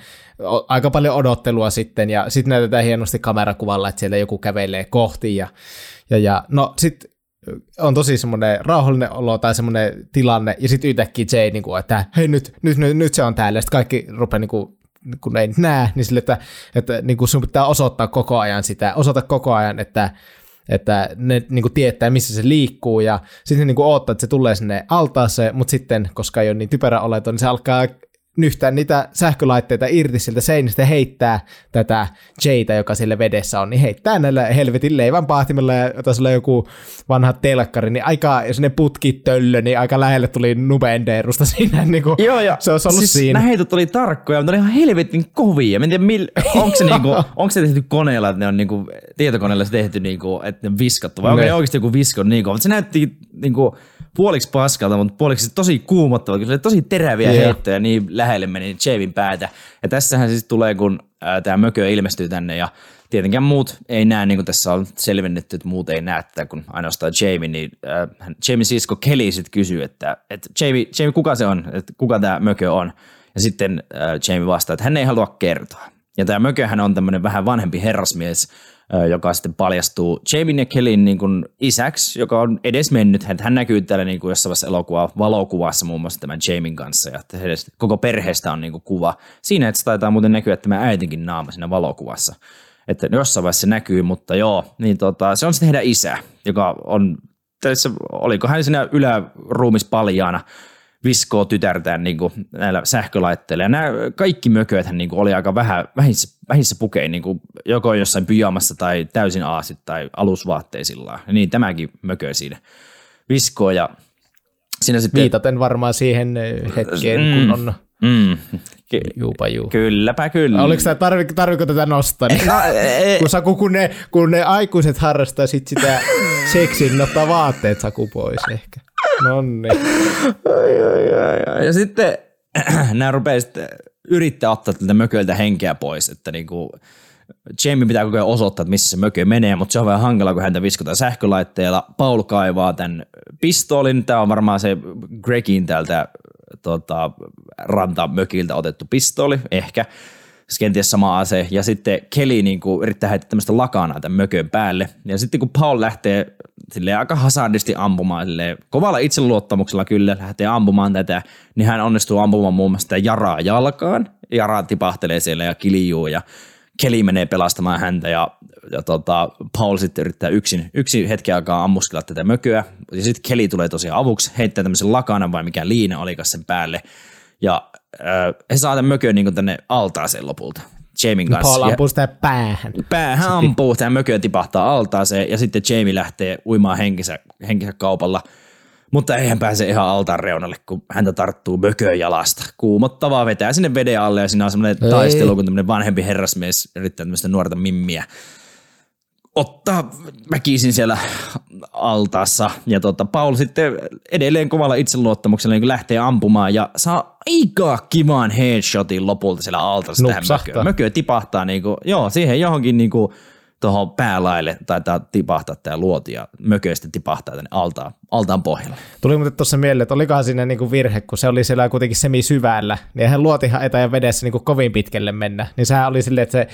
aika paljon odottelua sitten ja sitten näytetään hienosti kamerakuvalla, että siellä joku kävelee kohti ja ja, ja no sitten on tosi semmoinen rauhallinen olo tai semmoinen tilanne, ja sitten yhtäkkiä Jay, niin kuin, että hei nyt, nyt, nyt, nyt se on täällä, ja sitten kaikki rupeaa niin kuin, kun ei näe, niin sille, että, että niin kuin sun pitää osoittaa koko ajan sitä, osoita koko ajan, että, että ne niin kuin tietää, missä se liikkuu, ja sitten niin kuin odottaa, että se tulee sinne altaaseen, mutta sitten, koska ei ole niin typerä oleton, niin se alkaa nyhtää niitä sähkölaitteita irti sieltä seinistä ja heittää tätä Jaytä, joka sille vedessä on, niin heittää näillä helvetin leivän pahtimella ja taisi olla joku vanha telkkari, niin aika, jos ne putkit töllö, niin aika lähelle tuli Nubenderusta *laughs* siinä. Niin kuin, Joo, ja se olisi ollut siis siinä. Nämä heitot oli tarkkoja, mutta ne oli ihan helvetin kovia. Mä en tiedä, mil, *laughs* onko, se niinku, onko se tehty koneella, että ne on niinku, tietokoneella se tehty, niinku, että ne viskattu, vai onko ne oikeasti joku visko niin mutta se näytti niinku, puoliksi paskalta, mutta puoliksi tosi kuumottava, kun se oli tosi teräviä yeah. heittoja, niin lähelle meni Javin päätä. Ja tässähän siis tulee, kun tämä mökö ilmestyy tänne ja tietenkään muut ei näe, niin kuin tässä on selvennetty, että muut ei näe tätä, kun ainoastaan Jamie, niin äh, Jamie sisko Kelly sitten kysyy, että, että Jamie, Jamie, kuka se on, että kuka tämä mökö on, ja sitten äh, Jamie vastaa, että hän ei halua kertoa. Ja tämä mököhän on tämmöinen vähän vanhempi herrasmies, joka sitten paljastuu Jamie ja niin kuin isäksi, joka on edes mennyt. Hän näkyy täällä niin kuin jossain vaiheessa elokuva, valokuvassa muun muassa tämän Jamien kanssa ja koko perheestä on niin kuin kuva. Siinä että se taitaa muuten näkyä tämä äitinkin naama siinä valokuvassa. Että jossain vaiheessa se näkyy, mutta joo, niin tota, se on sitten heidän isä, joka on, tässä, oliko hän siinä yläruumis paljaana, viskoo tytärtään niin kuin näillä sähkölaitteilla. Ja nämä kaikki mököthän niin kuin oli aika vähän, vähissä, vähissä pukein, niin kuin joko jossain pyjamassa tai täysin aasit tai alusvaatteisillaan. Ja niin tämäkin mökö siinä viskoo ja siinä sitten... Viitaten varmaan siihen hetkeen, mm, kun on Mm. Ky- Juupa juu. Kylläpä kyllä. Oliko tämä, tarvi, tarviko tätä nostaa? No, e- kun, Saku, kun, ne, kun ne aikuiset harrastaa sit sitä seksin, niin ottaa vaatteet Saku pois ehkä. Nonni. Ai, ai, ai, ai. Ja sitten *clears throat* nämä rupeaa sitten yrittää ottaa tältä mököiltä henkeä pois, että niinku, Jamie pitää koko ajan osoittaa, että missä se mökö menee, mutta se on vähän hankala, kun häntä viskotaan sähkölaitteella. Paul kaivaa tämän pistoolin. Tämä on varmaan se Gregin täältä tota, rantamökiltä otettu pistooli, ehkä kenties sama ase, ja sitten Kelly niin kuin, yrittää heittää tämmöistä lakanaa tämän mökön päälle, ja sitten kun Paul lähtee sille aika hasardisti ampumaan, sille kovalla itseluottamuksella kyllä lähtee ampumaan tätä, niin hän onnistuu ampumaan muun muassa sitä jaraa jalkaan, Jara tipahtelee siellä ja kiljuu, ja Kelly menee pelastamaan häntä ja, ja tota, Paul sitten yrittää yksin, yksin hetken aikaa ammuskella tätä mököä. Ja sitten Kelly tulee tosiaan avuksi, heittää tämmöisen lakanan vai mikä liina olikas sen päälle. Ja he saa tämän mökön niin tänne altaaseen lopulta. Jamin kanssa. Paul ampuu sitä päähän. Päähän ampuu, tämä mökö tipahtaa altaaseen ja sitten Jamie lähtee uimaan henkensä, henkensä kaupalla. Mutta ei hän pääse ihan altaan reunalle, kun häntä tarttuu mököön jalasta. Kuumottavaa vetää sinne veden alle ja siinä on semmoinen taistelu, kun tämmöinen vanhempi herrasmies yrittää tämmöistä nuorta mimmiä ottaa väkisin siellä altaassa. Ja tota, Paul sitten edelleen kovalla itseluottamuksella niin lähtee ampumaan ja saa aika kivan headshotin lopulta siellä altaassa mököön. Mökö tipahtaa niin kuin, joo, siihen johonkin niin kuin, tuohon päälaille taitaa tipahtaa tämä luoti ja mököistä tipahtaa tänne altaan, altaan pohjalle. Tuli muuten tuossa mieleen, että olikohan siinä niinku virhe, kun se oli siellä kuitenkin semi syvällä, niin eihän luotihan etä vedessä niinku kovin pitkälle mennä. Niin sehän oli silleen, että se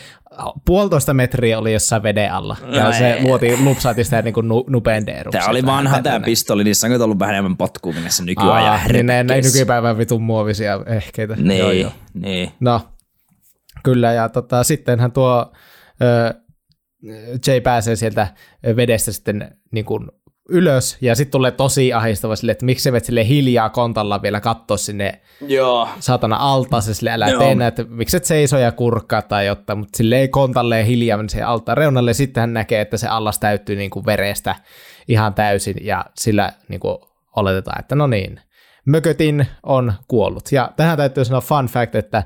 puolitoista metriä oli jossain veden alla. Ja no se ei. luoti lupsaati sitä niinku nu, nupendeeruksi. Tämä oli vanha tämä pistoli, niissä on ollut vähän enemmän potkuuminen nykyään. Aa, niin ne, ne nykypäivän vitun muovisia ehkeitä. Niin, joo, joo. niin. No, kyllä, ja tota, sittenhän tuo ö, Jay pääsee sieltä vedestä sitten niin kuin ylös, ja sitten tulee tosi ahistava sille, että miksi se vet sille hiljaa kontalla vielä katsoa sinne Joo. saatana altaan, se sille älä Joo. tee että miksi et seiso ja kurkkaa tai jotain, mutta sille ei kontalle hiljaa mennä siihen altaan reunalle, sitten hän näkee, että se allas täyttyy niin kuin verestä ihan täysin, ja sillä niin kuin oletetaan, että no niin, Mökötin on kuollut. Ja tähän täytyy sanoa fun fact, että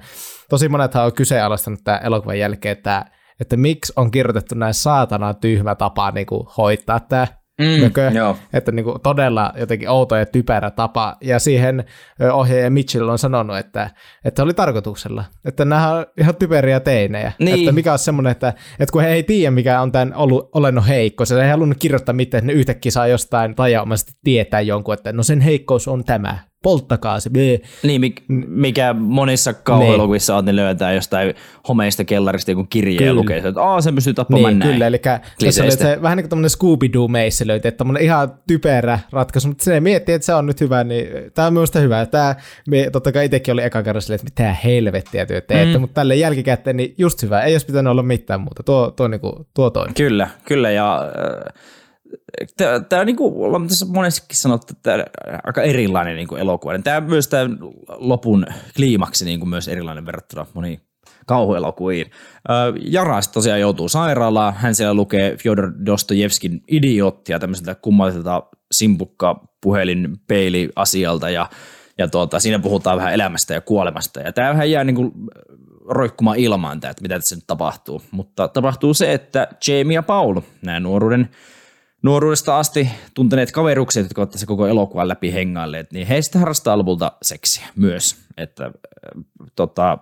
tosi monethan on kyseenalaistanut tämän elokuvan jälkeen, että että miksi on kirjoitettu näin saatana tyhmä tapa niin kuin hoitaa tämä mm, mökö, joo. että niin kuin todella jotenkin outo ja typerä tapa, ja siihen ohjaaja Mitchell on sanonut, että, että oli tarkoituksella, että nämä on ihan typeriä teinejä, niin. että mikä on semmoinen, että, että kun he ei tiedä, mikä on tämän ollut, olennut heikko, se ei halunnut kirjoittaa mitään, että ne yhtäkkiä saa jostain tajaumaisesti tietää jonkun, että no sen heikkous on tämä, polttakaa se. Bee. Niin, mikä monissa kauhuelokuvissa niin. on, ne löytää jostain homeista kellarista joku kirje ja lukee, että Aa, sen pystyy tappamaan niin, näin. Kyllä, eli tässä oli se, vähän niin kuin tämmöinen Scooby-Doo meissä löytyi, että tämmöinen ihan typerä ratkaisu, mutta se miettii, että se on nyt hyvä, niin tämä on minusta hyvä. Tämä, me, totta kai itsekin oli eka kerran silleen, että mitä helvettiä työ teette, mm. mutta tälle jälkikäteen niin just hyvä, ei olisi pitänyt olla mitään muuta, tuo, tuo, niin kuin, tuo toimi. Kyllä, kyllä, ja äh, Tämä on niin kuin ollaan tässä monestikin sanottu, että tämä aika erilainen niin kuin elokuva. Tämä myös tämä lopun kliimaksi niin kuin myös erilainen verrattuna moniin kauhuelokuviin. Jaras tosiaan joutuu sairaalaan. Hän siellä lukee Fyodor Dostojevskin idiottia tämmöiseltä kummalliselta simpukka puhelin peili asialta ja, ja tuota, siinä puhutaan vähän elämästä ja kuolemasta. Ja tämä vähän jää niin kuin roikkumaan ilmaan, tämä, että mitä tässä nyt tapahtuu. Mutta tapahtuu se, että Jamie ja Paul, nämä nuoruuden nuoruudesta asti tunteneet kaverukset, jotka ovat tässä koko elokuvan läpi hengailleet, niin heistä harrastaa lopulta seksiä myös. Että äh, tota,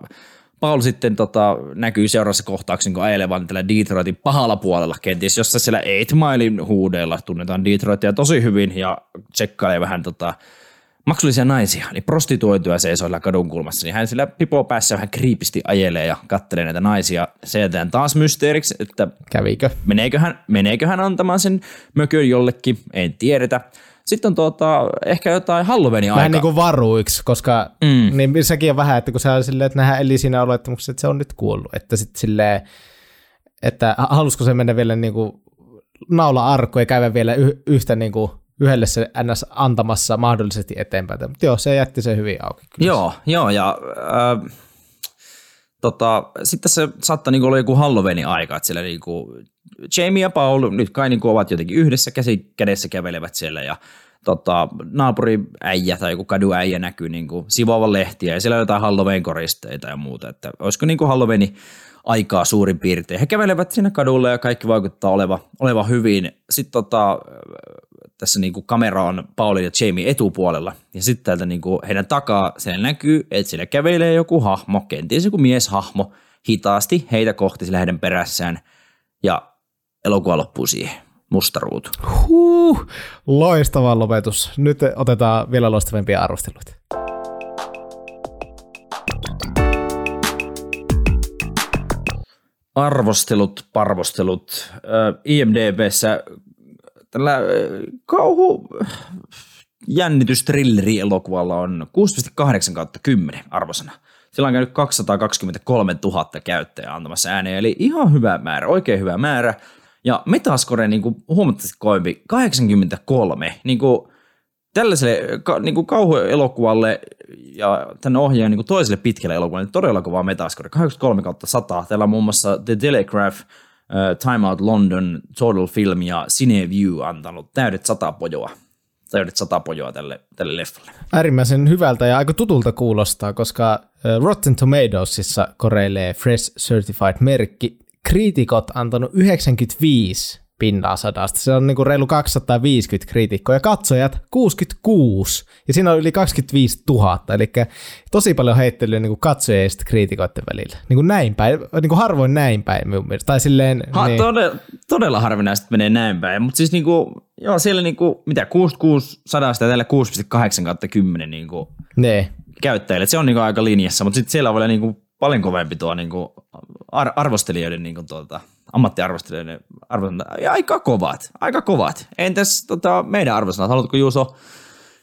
Paul sitten tota, näkyy seuraavassa kohtauksen, kun ajelevan tällä Detroitin pahalla puolella, kenties jossa siellä Eight Milein huudeilla tunnetaan Detroitia tosi hyvin ja tsekkailee vähän tota, maksullisia naisia, niin prostituoituja seisoilla kadun kulmassa, niin hän sillä pipo päässä vähän kriipisti ajelee ja kattelee näitä naisia. Se jätetään taas mysteeriksi, että Kävikö? Meneekö hän, meneekö hän antamaan sen mökön jollekin, en tiedetä. Sitten on tuota, ehkä jotain Halloweenin aika. Vähän niin kuin varuiksi, koska mm. niin sekin on vähän, että kun se on silleen, että nähdään eli siinä olettamuksessa, että se on nyt kuollut. Että sitten silleen, että halusiko se mennä vielä niin kuin naula arkku ja käydä vielä yhtä niin kuin yhdelle se NS antamassa mahdollisesti eteenpäin. Mutta joo, se jätti se hyvin auki. Kyllä. Joo, joo, ja äh, tota, sitten se saattaa niinku olla joku Halloweenin aika, että siellä niinku Jamie ja Paul nyt kai niinku ovat jotenkin yhdessä käsi kädessä kävelevät siellä ja tota, naapuri äijä tai joku kaduäijä näkyy niinku sivoavan lehtiä ja siellä on jotain Halloween-koristeita ja muuta, että olisiko niinku Halloweenin aikaa suurin piirtein. He kävelevät siinä kadulla ja kaikki vaikuttaa oleva, oleva hyvin. Sitten tota, tässä niin kuin kamera on Pauli ja Jamie etupuolella, ja sitten täältä niin kuin heidän takaa siellä näkyy, että siellä kävelee joku hahmo, kenties joku mieshahmo, hitaasti heitä kohti sillä heidän perässään, ja elokuva loppuu siihen. Musta ruutu. Huh, loistava lopetus. Nyt otetaan vielä loistavimpia arvosteluita. Arvostelut, parvostelut. IMDBssä tällä kauhu jännitys elokuvalla on 6,8 kautta 10 arvosana. Sillä on käynyt 223 000 käyttäjää antamassa ääneen, eli ihan hyvä määrä, oikein hyvä määrä. Ja Metascore niin kuin huomattavasti koempi, 83. Niin kuin, tällaiselle niin kuin kauhuelokuvalle ja tämän ohjaajan niin toiselle pitkälle elokuvalle todella kova metaskori, 83 kautta 100. Täällä on muun muassa The Telegraph, Time Out London, Total Film ja Cineview antanut täydet sata pojoa täydet sata pojoa tälle, tälle leffalle. Äärimmäisen hyvältä ja aika tutulta kuulostaa, koska Rotten Tomatoesissa koreilee Fresh Certified-merkki. Kriitikot antanut 95 pinnaa sadasta. Se on niinku reilu 250 kriitikkoa ja katsojat 66. Ja siinä on yli 25 000, eli tosi paljon heittelyä niinku katsojien ja kriitikoiden välillä. Niinku näin päin, niinku harvoin näin päin minun mielestä. Tai silleen, ha, niin. todella, todella harvinaisesti menee näin päin, mutta siis niinku, joo, siellä niinku, mitä 66 sadasta ja tällä 6,8 kautta 10 niinku ne. käyttäjille. Se on niinku aika linjassa, mutta sitten siellä on vielä niinku paljon kovempi tuo niinku ar- arvostelijoiden niinku tuota, ammattiarvostelijoiden arvosanat, aika kovat, aika kovat. Entäs tota, meidän arvosanat, haluatko Juuso,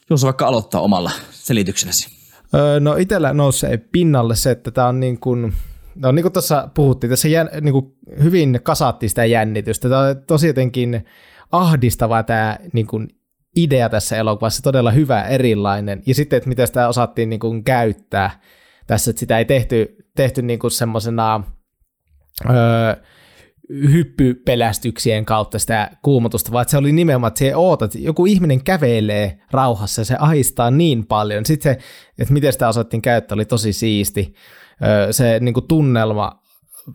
Juuso vaikka aloittaa omalla selityksenäsi? Öö, no itsellä nousee pinnalle se, että tämä on niin kuin, no niin kuin tuossa puhuttiin, tässä jän, niin kuin hyvin kasattiin sitä jännitystä. Tämä on tosi jotenkin ahdistava tämä niin kuin idea tässä elokuvassa, todella hyvä, erilainen. Ja sitten, että miten sitä osattiin niin kuin käyttää tässä, että sitä ei tehty, tehty niin kuin semmoisena... Öö, hyppypelästyksien kautta sitä kuumotusta, vaan se oli nimenomaan, että se ootat, että joku ihminen kävelee rauhassa ja se ahistaa niin paljon. Sitten se, että miten sitä osattiin käyttää, oli tosi siisti. Se niin kuin tunnelma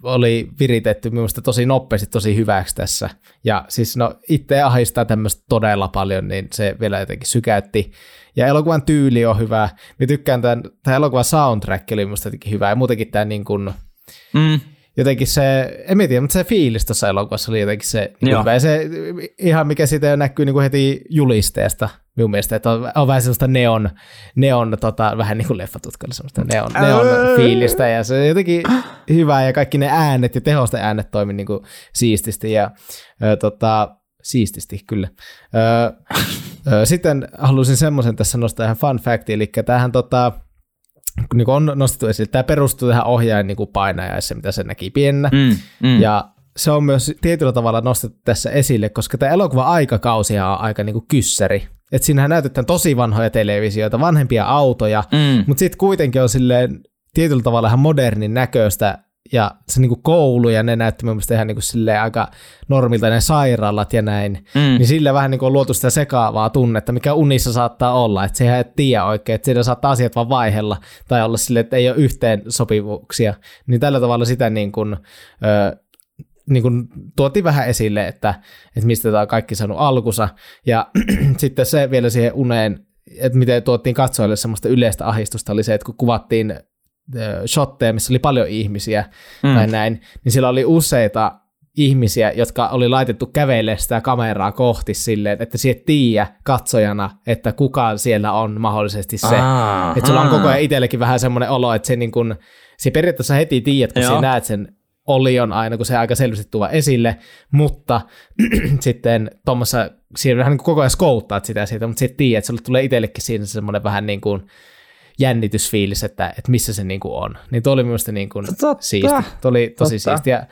oli viritetty minusta tosi nopeasti, tosi hyväksi tässä. Ja siis no itse ahistaa tämmöistä todella paljon, niin se vielä jotenkin sykäytti. Ja elokuvan tyyli on hyvä. Mä tykkään tämän, tämä elokuvan soundtrack oli minusta jotenkin hyvä. Ja muutenkin tämä niin kuin, mm jotenkin se, en tiedä, mutta se fiilis tuossa elokuvassa oli jotenkin se hyvä. Ja se ihan mikä siitä näkyy niin kuin heti julisteesta minun mielestä, että on, on vähän sellaista neon, neon tota, vähän niin kuin leffatutkalla sellaista neon, neon fiilistä ja se on jotenkin hyvä ja kaikki ne äänet ja tehosta äänet toimi niin kuin siististi ja ö, tota, siististi kyllä. Ö, ö, sitten halusin semmoisen tässä nostaa ihan fun fact, eli tähän tota, niin on nostettu esille, tämä perustuu tähän ohjaajan niin kuin painajaiseen, mitä se näki pienenä. Mm, mm. Ja se on myös tietyllä tavalla nostettu tässä esille, koska tämä elokuva aikakausi on aika niin kuin kyssäri. Että siinähän näytetään tosi vanhoja televisioita, vanhempia autoja, mm. mutta sitten kuitenkin on silleen tietyllä tavalla ihan modernin näköistä ja se niin kuin koulu ja ne näytti mun mielestä ihan niin kuin aika normilta ne sairaalat ja näin, mm. niin sillä vähän niin kuin on luotu sitä sekaavaa tunnetta, mikä unissa saattaa olla, että sehän ei tiedä oikein, että siinä saattaa asiat vaan vaihella tai olla silleen, että ei ole yhteen sopivuuksia, niin tällä tavalla sitä niin kuin, ö, niin kuin tuotiin vähän esille, että, että mistä tämä on kaikki saanut alkusa ja *clears throat* sitten se vielä siihen uneen, että miten tuottiin katsojille semmoista yleistä ahistusta oli se, että kun kuvattiin shotteja, missä oli paljon ihmisiä mm. tai näin, niin siellä oli useita ihmisiä, jotka oli laitettu kävelemään sitä kameraa kohti silleen, että et tiedä katsojana, että kuka siellä on mahdollisesti se. Aa, että sulla on koko ajan itsellekin vähän semmoinen olo, että se, niin kun, se periaatteessa heti tiedät, kun Joo. sä näet sen olion aina, kun se aika selvästi tuo esille, mutta *clears throat* sitten tuommoissa, siinä vähän niin koko ajan skouttaat sitä siitä, mutta sitten tiedät, että sulle tulee itsellekin siinä semmoinen vähän niin kuin, jännitysfiilis, että, että missä se niin kuin on. Niin tuo oli mielestäni niin kuin siisti. Tuo oli tosi Totta. siisti. Ja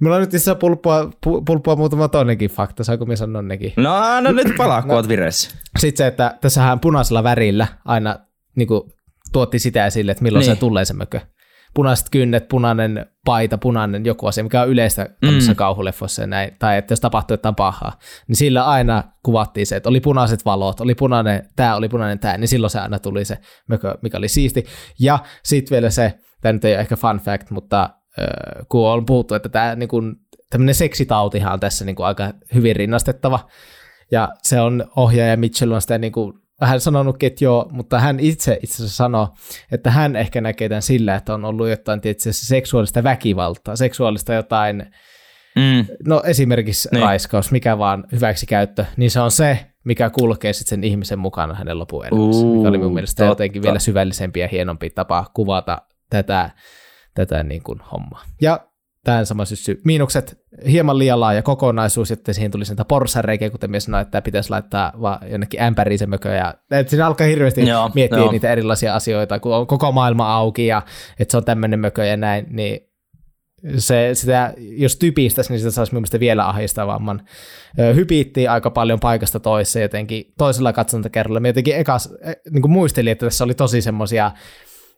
Mulla on nyt itse pulppua, pulppua muutama toinenkin fakta, saanko minä sanoa nekin? No, no nyt palaa, kun no. oot vireessä. Sitten se, että tässähän punaisella värillä aina niin kuin, tuotti sitä esille, että milloin niin. se tulee se mökö punaiset kynnet, punainen paita, punainen joku asia, mikä on yleistä mm. kauhuleffoissa ja näin, tai että jos tapahtuu jotain pahaa, niin sillä aina kuvattiin se, että oli punaiset valot, oli punainen tämä, oli punainen tämä, niin silloin se aina tuli se mikä oli siisti. Ja sitten vielä se, tämä nyt ei ole ehkä fun fact, mutta äh, kun on puhuttu, että tämä niin kuin, tämmöinen seksitautihan on tässä niin kuin aika hyvin rinnastettava, ja se on ohjaaja Mitchell on sitä niin kuin vähän sanonutkin, että joo, mutta hän itse itse asiassa sanoo, että hän ehkä näkee tämän sillä, että on ollut jotain tietysti seksuaalista väkivaltaa, seksuaalista jotain, mm. no esimerkiksi niin. raiskaus, mikä vaan hyväksikäyttö, niin se on se, mikä kulkee sitten sen ihmisen mukana hänen lopuelämässä, mikä oli mun mielestä totta. jotenkin vielä syvällisempi ja hienompi tapa kuvata tätä, tätä niin kuin hommaa. Ja tähän sama syssy. Miinukset, hieman liian laaja kokonaisuus, että siihen tuli sen porsareikä, kuten mies sanoi, että pitäisi laittaa vaan jonnekin ämpäriin se mökö. Ja, että siinä alkaa hirveästi joo, miettiä joo. niitä erilaisia asioita, kun on koko maailma auki ja että se on tämmöinen mökö ja näin, niin se, sitä, jos typistäisi, niin sitä saisi mielestäni vielä ahdistavamman. Hypittiin aika paljon paikasta toiseen jotenkin toisella katsontakerralla. Mä jotenkin ekas niin kuin muistelin, että tässä oli tosi semmoisia,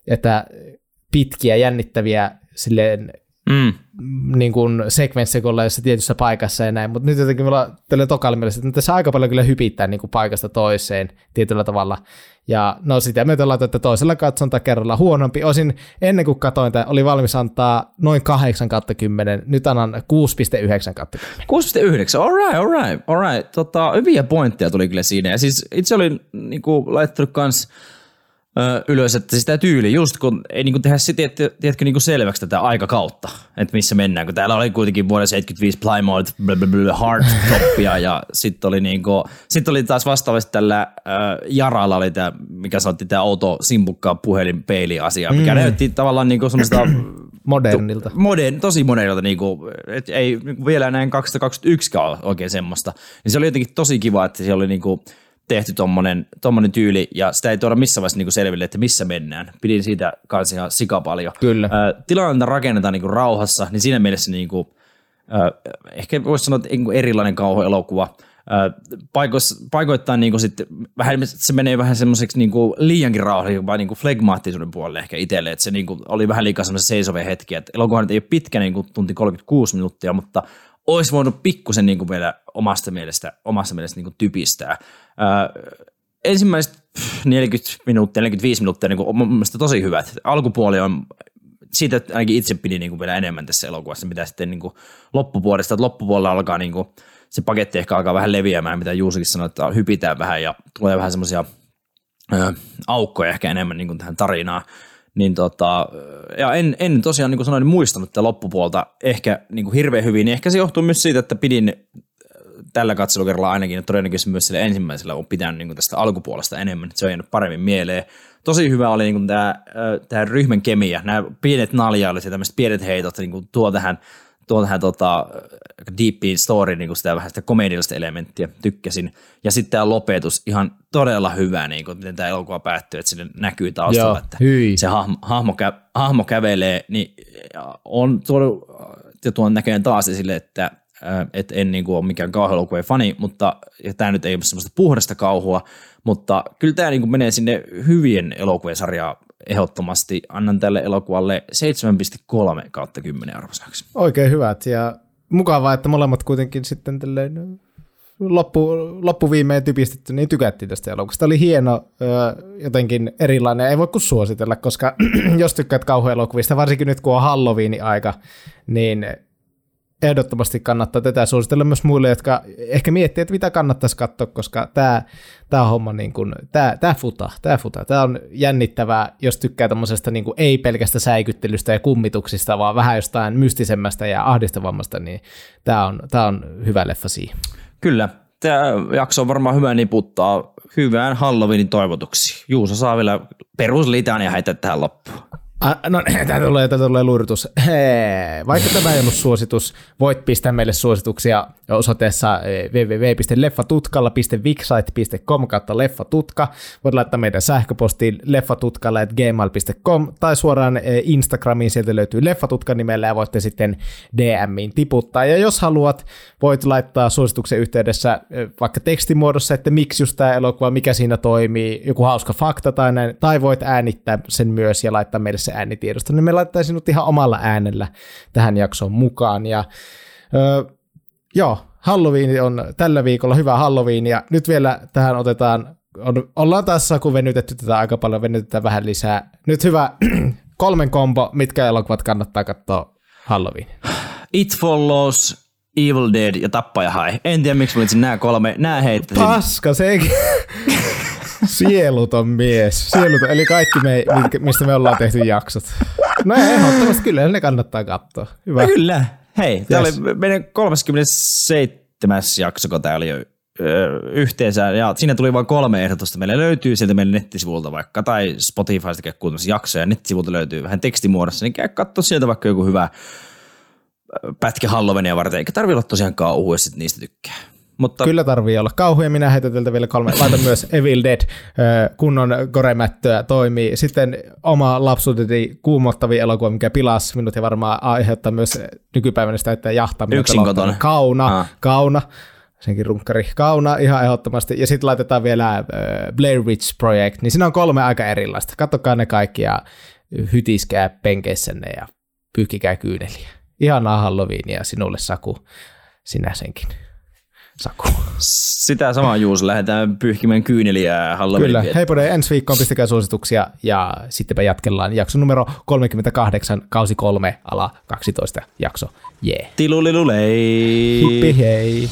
että pitkiä, jännittäviä silleen mm. Niin kuin sekvenssikolla jossain tietyssä paikassa ja näin, mutta nyt jotenkin mulla tällä tokalla mielessä, että tässä aika paljon kyllä hypittää niin kuin paikasta toiseen tietyllä tavalla. Ja no sitä myötä laitoin, että toisella katsontakerralla huonompi. Osin ennen kuin katsoin, että oli valmis antaa noin 8 kautta 10, nyt annan 6,9 kautta 10. 6,9, all right, all right, all right. Tota, hyviä pointteja tuli kyllä siinä. Ja siis itse olin niin kuin, laittanut kanssa ylös, että sitä tyyli, just kun ei niin kuin tehdä se, tiedätkö, niin kuin selväksi tätä aikakautta, että missä mennään, kun täällä oli kuitenkin vuonna 75 Plymouth hard toppia ja sitten oli, niin kuin, sit oli taas vastaavasti tällä äh, Jaralla oli tämä, mikä sanottiin tämä outo simpukka puhelinpeili asia, mikä mm. näytti tavallaan niin kuin semmoista *clears throat* modernilta. Modern, tosi modernilta, niin kuin, et ei niin kuin vielä näin 2021 ole oikein semmoista. Niin se oli jotenkin tosi kiva, että se oli niin kuin, tehty tommonen, tommonen tyyli, ja sitä ei tuoda missään vaiheessa niinku selville, että missä mennään. Pidin siitä kanssa ihan sika paljon. Kyllä. Äh, tilannetta rakennetaan niinku rauhassa, niin siinä mielessä niinku, äh, ehkä voisi sanoa, että niinku erilainen kauhuelokuva. Äh, paikoittain niinku sit, vähän, se menee vähän semmoiseksi niinku liiankin rauhalliseksi, vai niinku flegmaattisuuden puolelle ehkä itselle, että se niinku oli vähän liikaa semmoisia seisovia hetkiä. Elokuva ei ole pitkä, niinku tunti 36 minuuttia, mutta olisi voinut pikkusen niin kuin vielä omasta mielestä, omasta mielestä niin kuin typistää. Ää, ensimmäiset 40 minuuttia, 45 minuuttia niin kuin, on mielestäni tosi hyvät. Alkupuoli on, siitä ainakin itse pidin niin kuin vielä enemmän tässä elokuvassa, mitä sitten niin kuin loppupuolesta, että loppupuolella alkaa niin kuin, se paketti ehkä alkaa vähän leviämään, mitä Juusikin sanoi, että hypitään vähän ja tulee vähän semmoisia aukkoja ehkä enemmän niin kuin tähän tarinaan niin tota, ja en, en tosiaan niin kuin sanoin, muistanut tätä loppupuolta ehkä niin kuin hirveän hyvin, niin ehkä se johtuu myös siitä, että pidin tällä katselukerralla ainakin, että todennäköisesti myös sillä ensimmäisellä on pitänyt niin tästä alkupuolesta enemmän, että se on jäänyt paremmin mieleen. Tosi hyvä oli niin tämä, tämä ryhmän kemia, nämä pienet naljailut ja tämmöiset pienet heitot niin tuo tähän tuo tähän tota, deepiin story, niin kuin sitä vähän sitä komediallista elementtiä tykkäsin. Ja sitten tämä lopetus, ihan todella hyvä, niin kuin, miten tämä elokuva päättyy, että sinne näkyy taustalla, Joo, että hyi. se hahmo, hahmo, kä, hahmo kävelee, niin on tuonut, ja tuon näköjään taas esille, että että en niin kuin ole mikään kauhuelokuvien fani, mutta ja tämä nyt ei ole semmoista puhdasta kauhua, mutta kyllä tämä niin kuin menee sinne hyvien elokuvien sarjaan ehdottomasti annan tälle elokuvalle 7,3 kautta 10 arvosanaksi. Oikein hyvät ja mukavaa, että molemmat kuitenkin sitten tälleen loppu, loppuviimeen typistetty, niin tykättiin tästä elokuvasta. Oli hieno, jotenkin erilainen, ei voi kuin suositella, koska *clears throat* jos tykkäät kauhuelokuvista, varsinkin nyt kun on Halloween-aika, niin ehdottomasti kannattaa tätä suositella myös muille, jotka ehkä miettii, että mitä kannattaisi katsoa, koska tämä, tämä homma, niin kuin, tämä, tämä futa, tämä futa, tämä on jännittävää, jos tykkää tämmöisestä niin kuin, ei pelkästä säikyttelystä ja kummituksista, vaan vähän jostain mystisemmästä ja ahdistavammasta, niin tämä on, tämä on hyvä leffa siihen. Kyllä, tämä jakso on varmaan hyvä niputtaa hyvään Halloweenin toivotuksi. Juuso saa vielä peruslitania heitä tähän loppuun. No, *clears throat* tämä tulee, tämä tulee lurtus. Vaikka tämä ei ollut suositus, voit pistää meille suosituksia osoitteessa eh, www.leffatutkalla.wixsite.com kautta leffatutka. Voit laittaa meidän sähköpostiin leffatutkalla.gmail.com tai suoraan eh, Instagramiin, sieltä löytyy leffatutka nimellä ja voitte sitten DMiin tiputtaa. Ja jos haluat, voit laittaa suosituksen yhteydessä eh, vaikka tekstimuodossa, että miksi just tämä elokuva, mikä siinä toimii, joku hauska fakta tai näin, tai voit äänittää sen myös ja laittaa meille se äänitiedosto, niin me laittaisin sinut ihan omalla äänellä tähän jaksoon mukaan. Ja öö, joo, Halloween on tällä viikolla hyvä Halloween, ja nyt vielä tähän otetaan, on, ollaan tässä kun venytetty tätä aika paljon, venytetään vähän lisää. Nyt hyvä *clears throat* kolmen kombo, mitkä elokuvat kannattaa katsoa Halloween. It Follows, Evil Dead ja Tappaja Hai. En tiedä, miksi valitsin nämä kolme. Nämä heittäisin. Paska, sekin. *laughs* Sieluton mies. Sieluton, eli kaikki, me, mistä me ollaan tehty jaksot. No ehdottomasti kyllä, ne kannattaa katsoa. Hyvä. No kyllä. Hei, yes. tämä oli meidän 37. jakso, kun tämä oli jo yhteensä, ja siinä tuli vain kolme ehdotusta. Meille löytyy sieltä meidän nettisivulta vaikka, tai Spotifysta käy kuuntelemassa jaksoja, nettisivulta löytyy vähän tekstimuodossa, niin käy katsoa sieltä vaikka joku hyvä pätkä Halloweenia varten, eikä tarvitse olla tosiaan kauhu, jos niistä tykkää. Mutta... Kyllä tarvii olla kauhuja, minä heitän teiltä vielä kolme. Laitan myös *laughs* Evil Dead, kunnon koremättöä toimii. Sitten oma lapsuuteni kuumottavi elokuva, mikä pilasi minut ja varmaan aiheuttaa myös nykypäivänä sitä, että jahtaa Yksin kotona. Kauna, ah. kauna senkin runkkari kauna ihan ehdottomasti. Ja sitten laitetaan vielä Blair Witch Project, niin siinä on kolme aika erilaista. Katsokaa ne kaikki ja hytiskää penkeissänne ja pyyhkikää kyyneliä. Ihanaa Halloweenia sinulle Saku, sinä senkin. Saku. Sitä samaa Juuso, lähdetään pyyhkimään kyyneliä Halloween. Kyllä, heipode ensi viikkoon, pistäkää suosituksia ja sittenpä jatkellaan jakso numero 38, kausi 3, ala 12 jakso. Jee. Yeah. Tilulilulei. Hippi hei.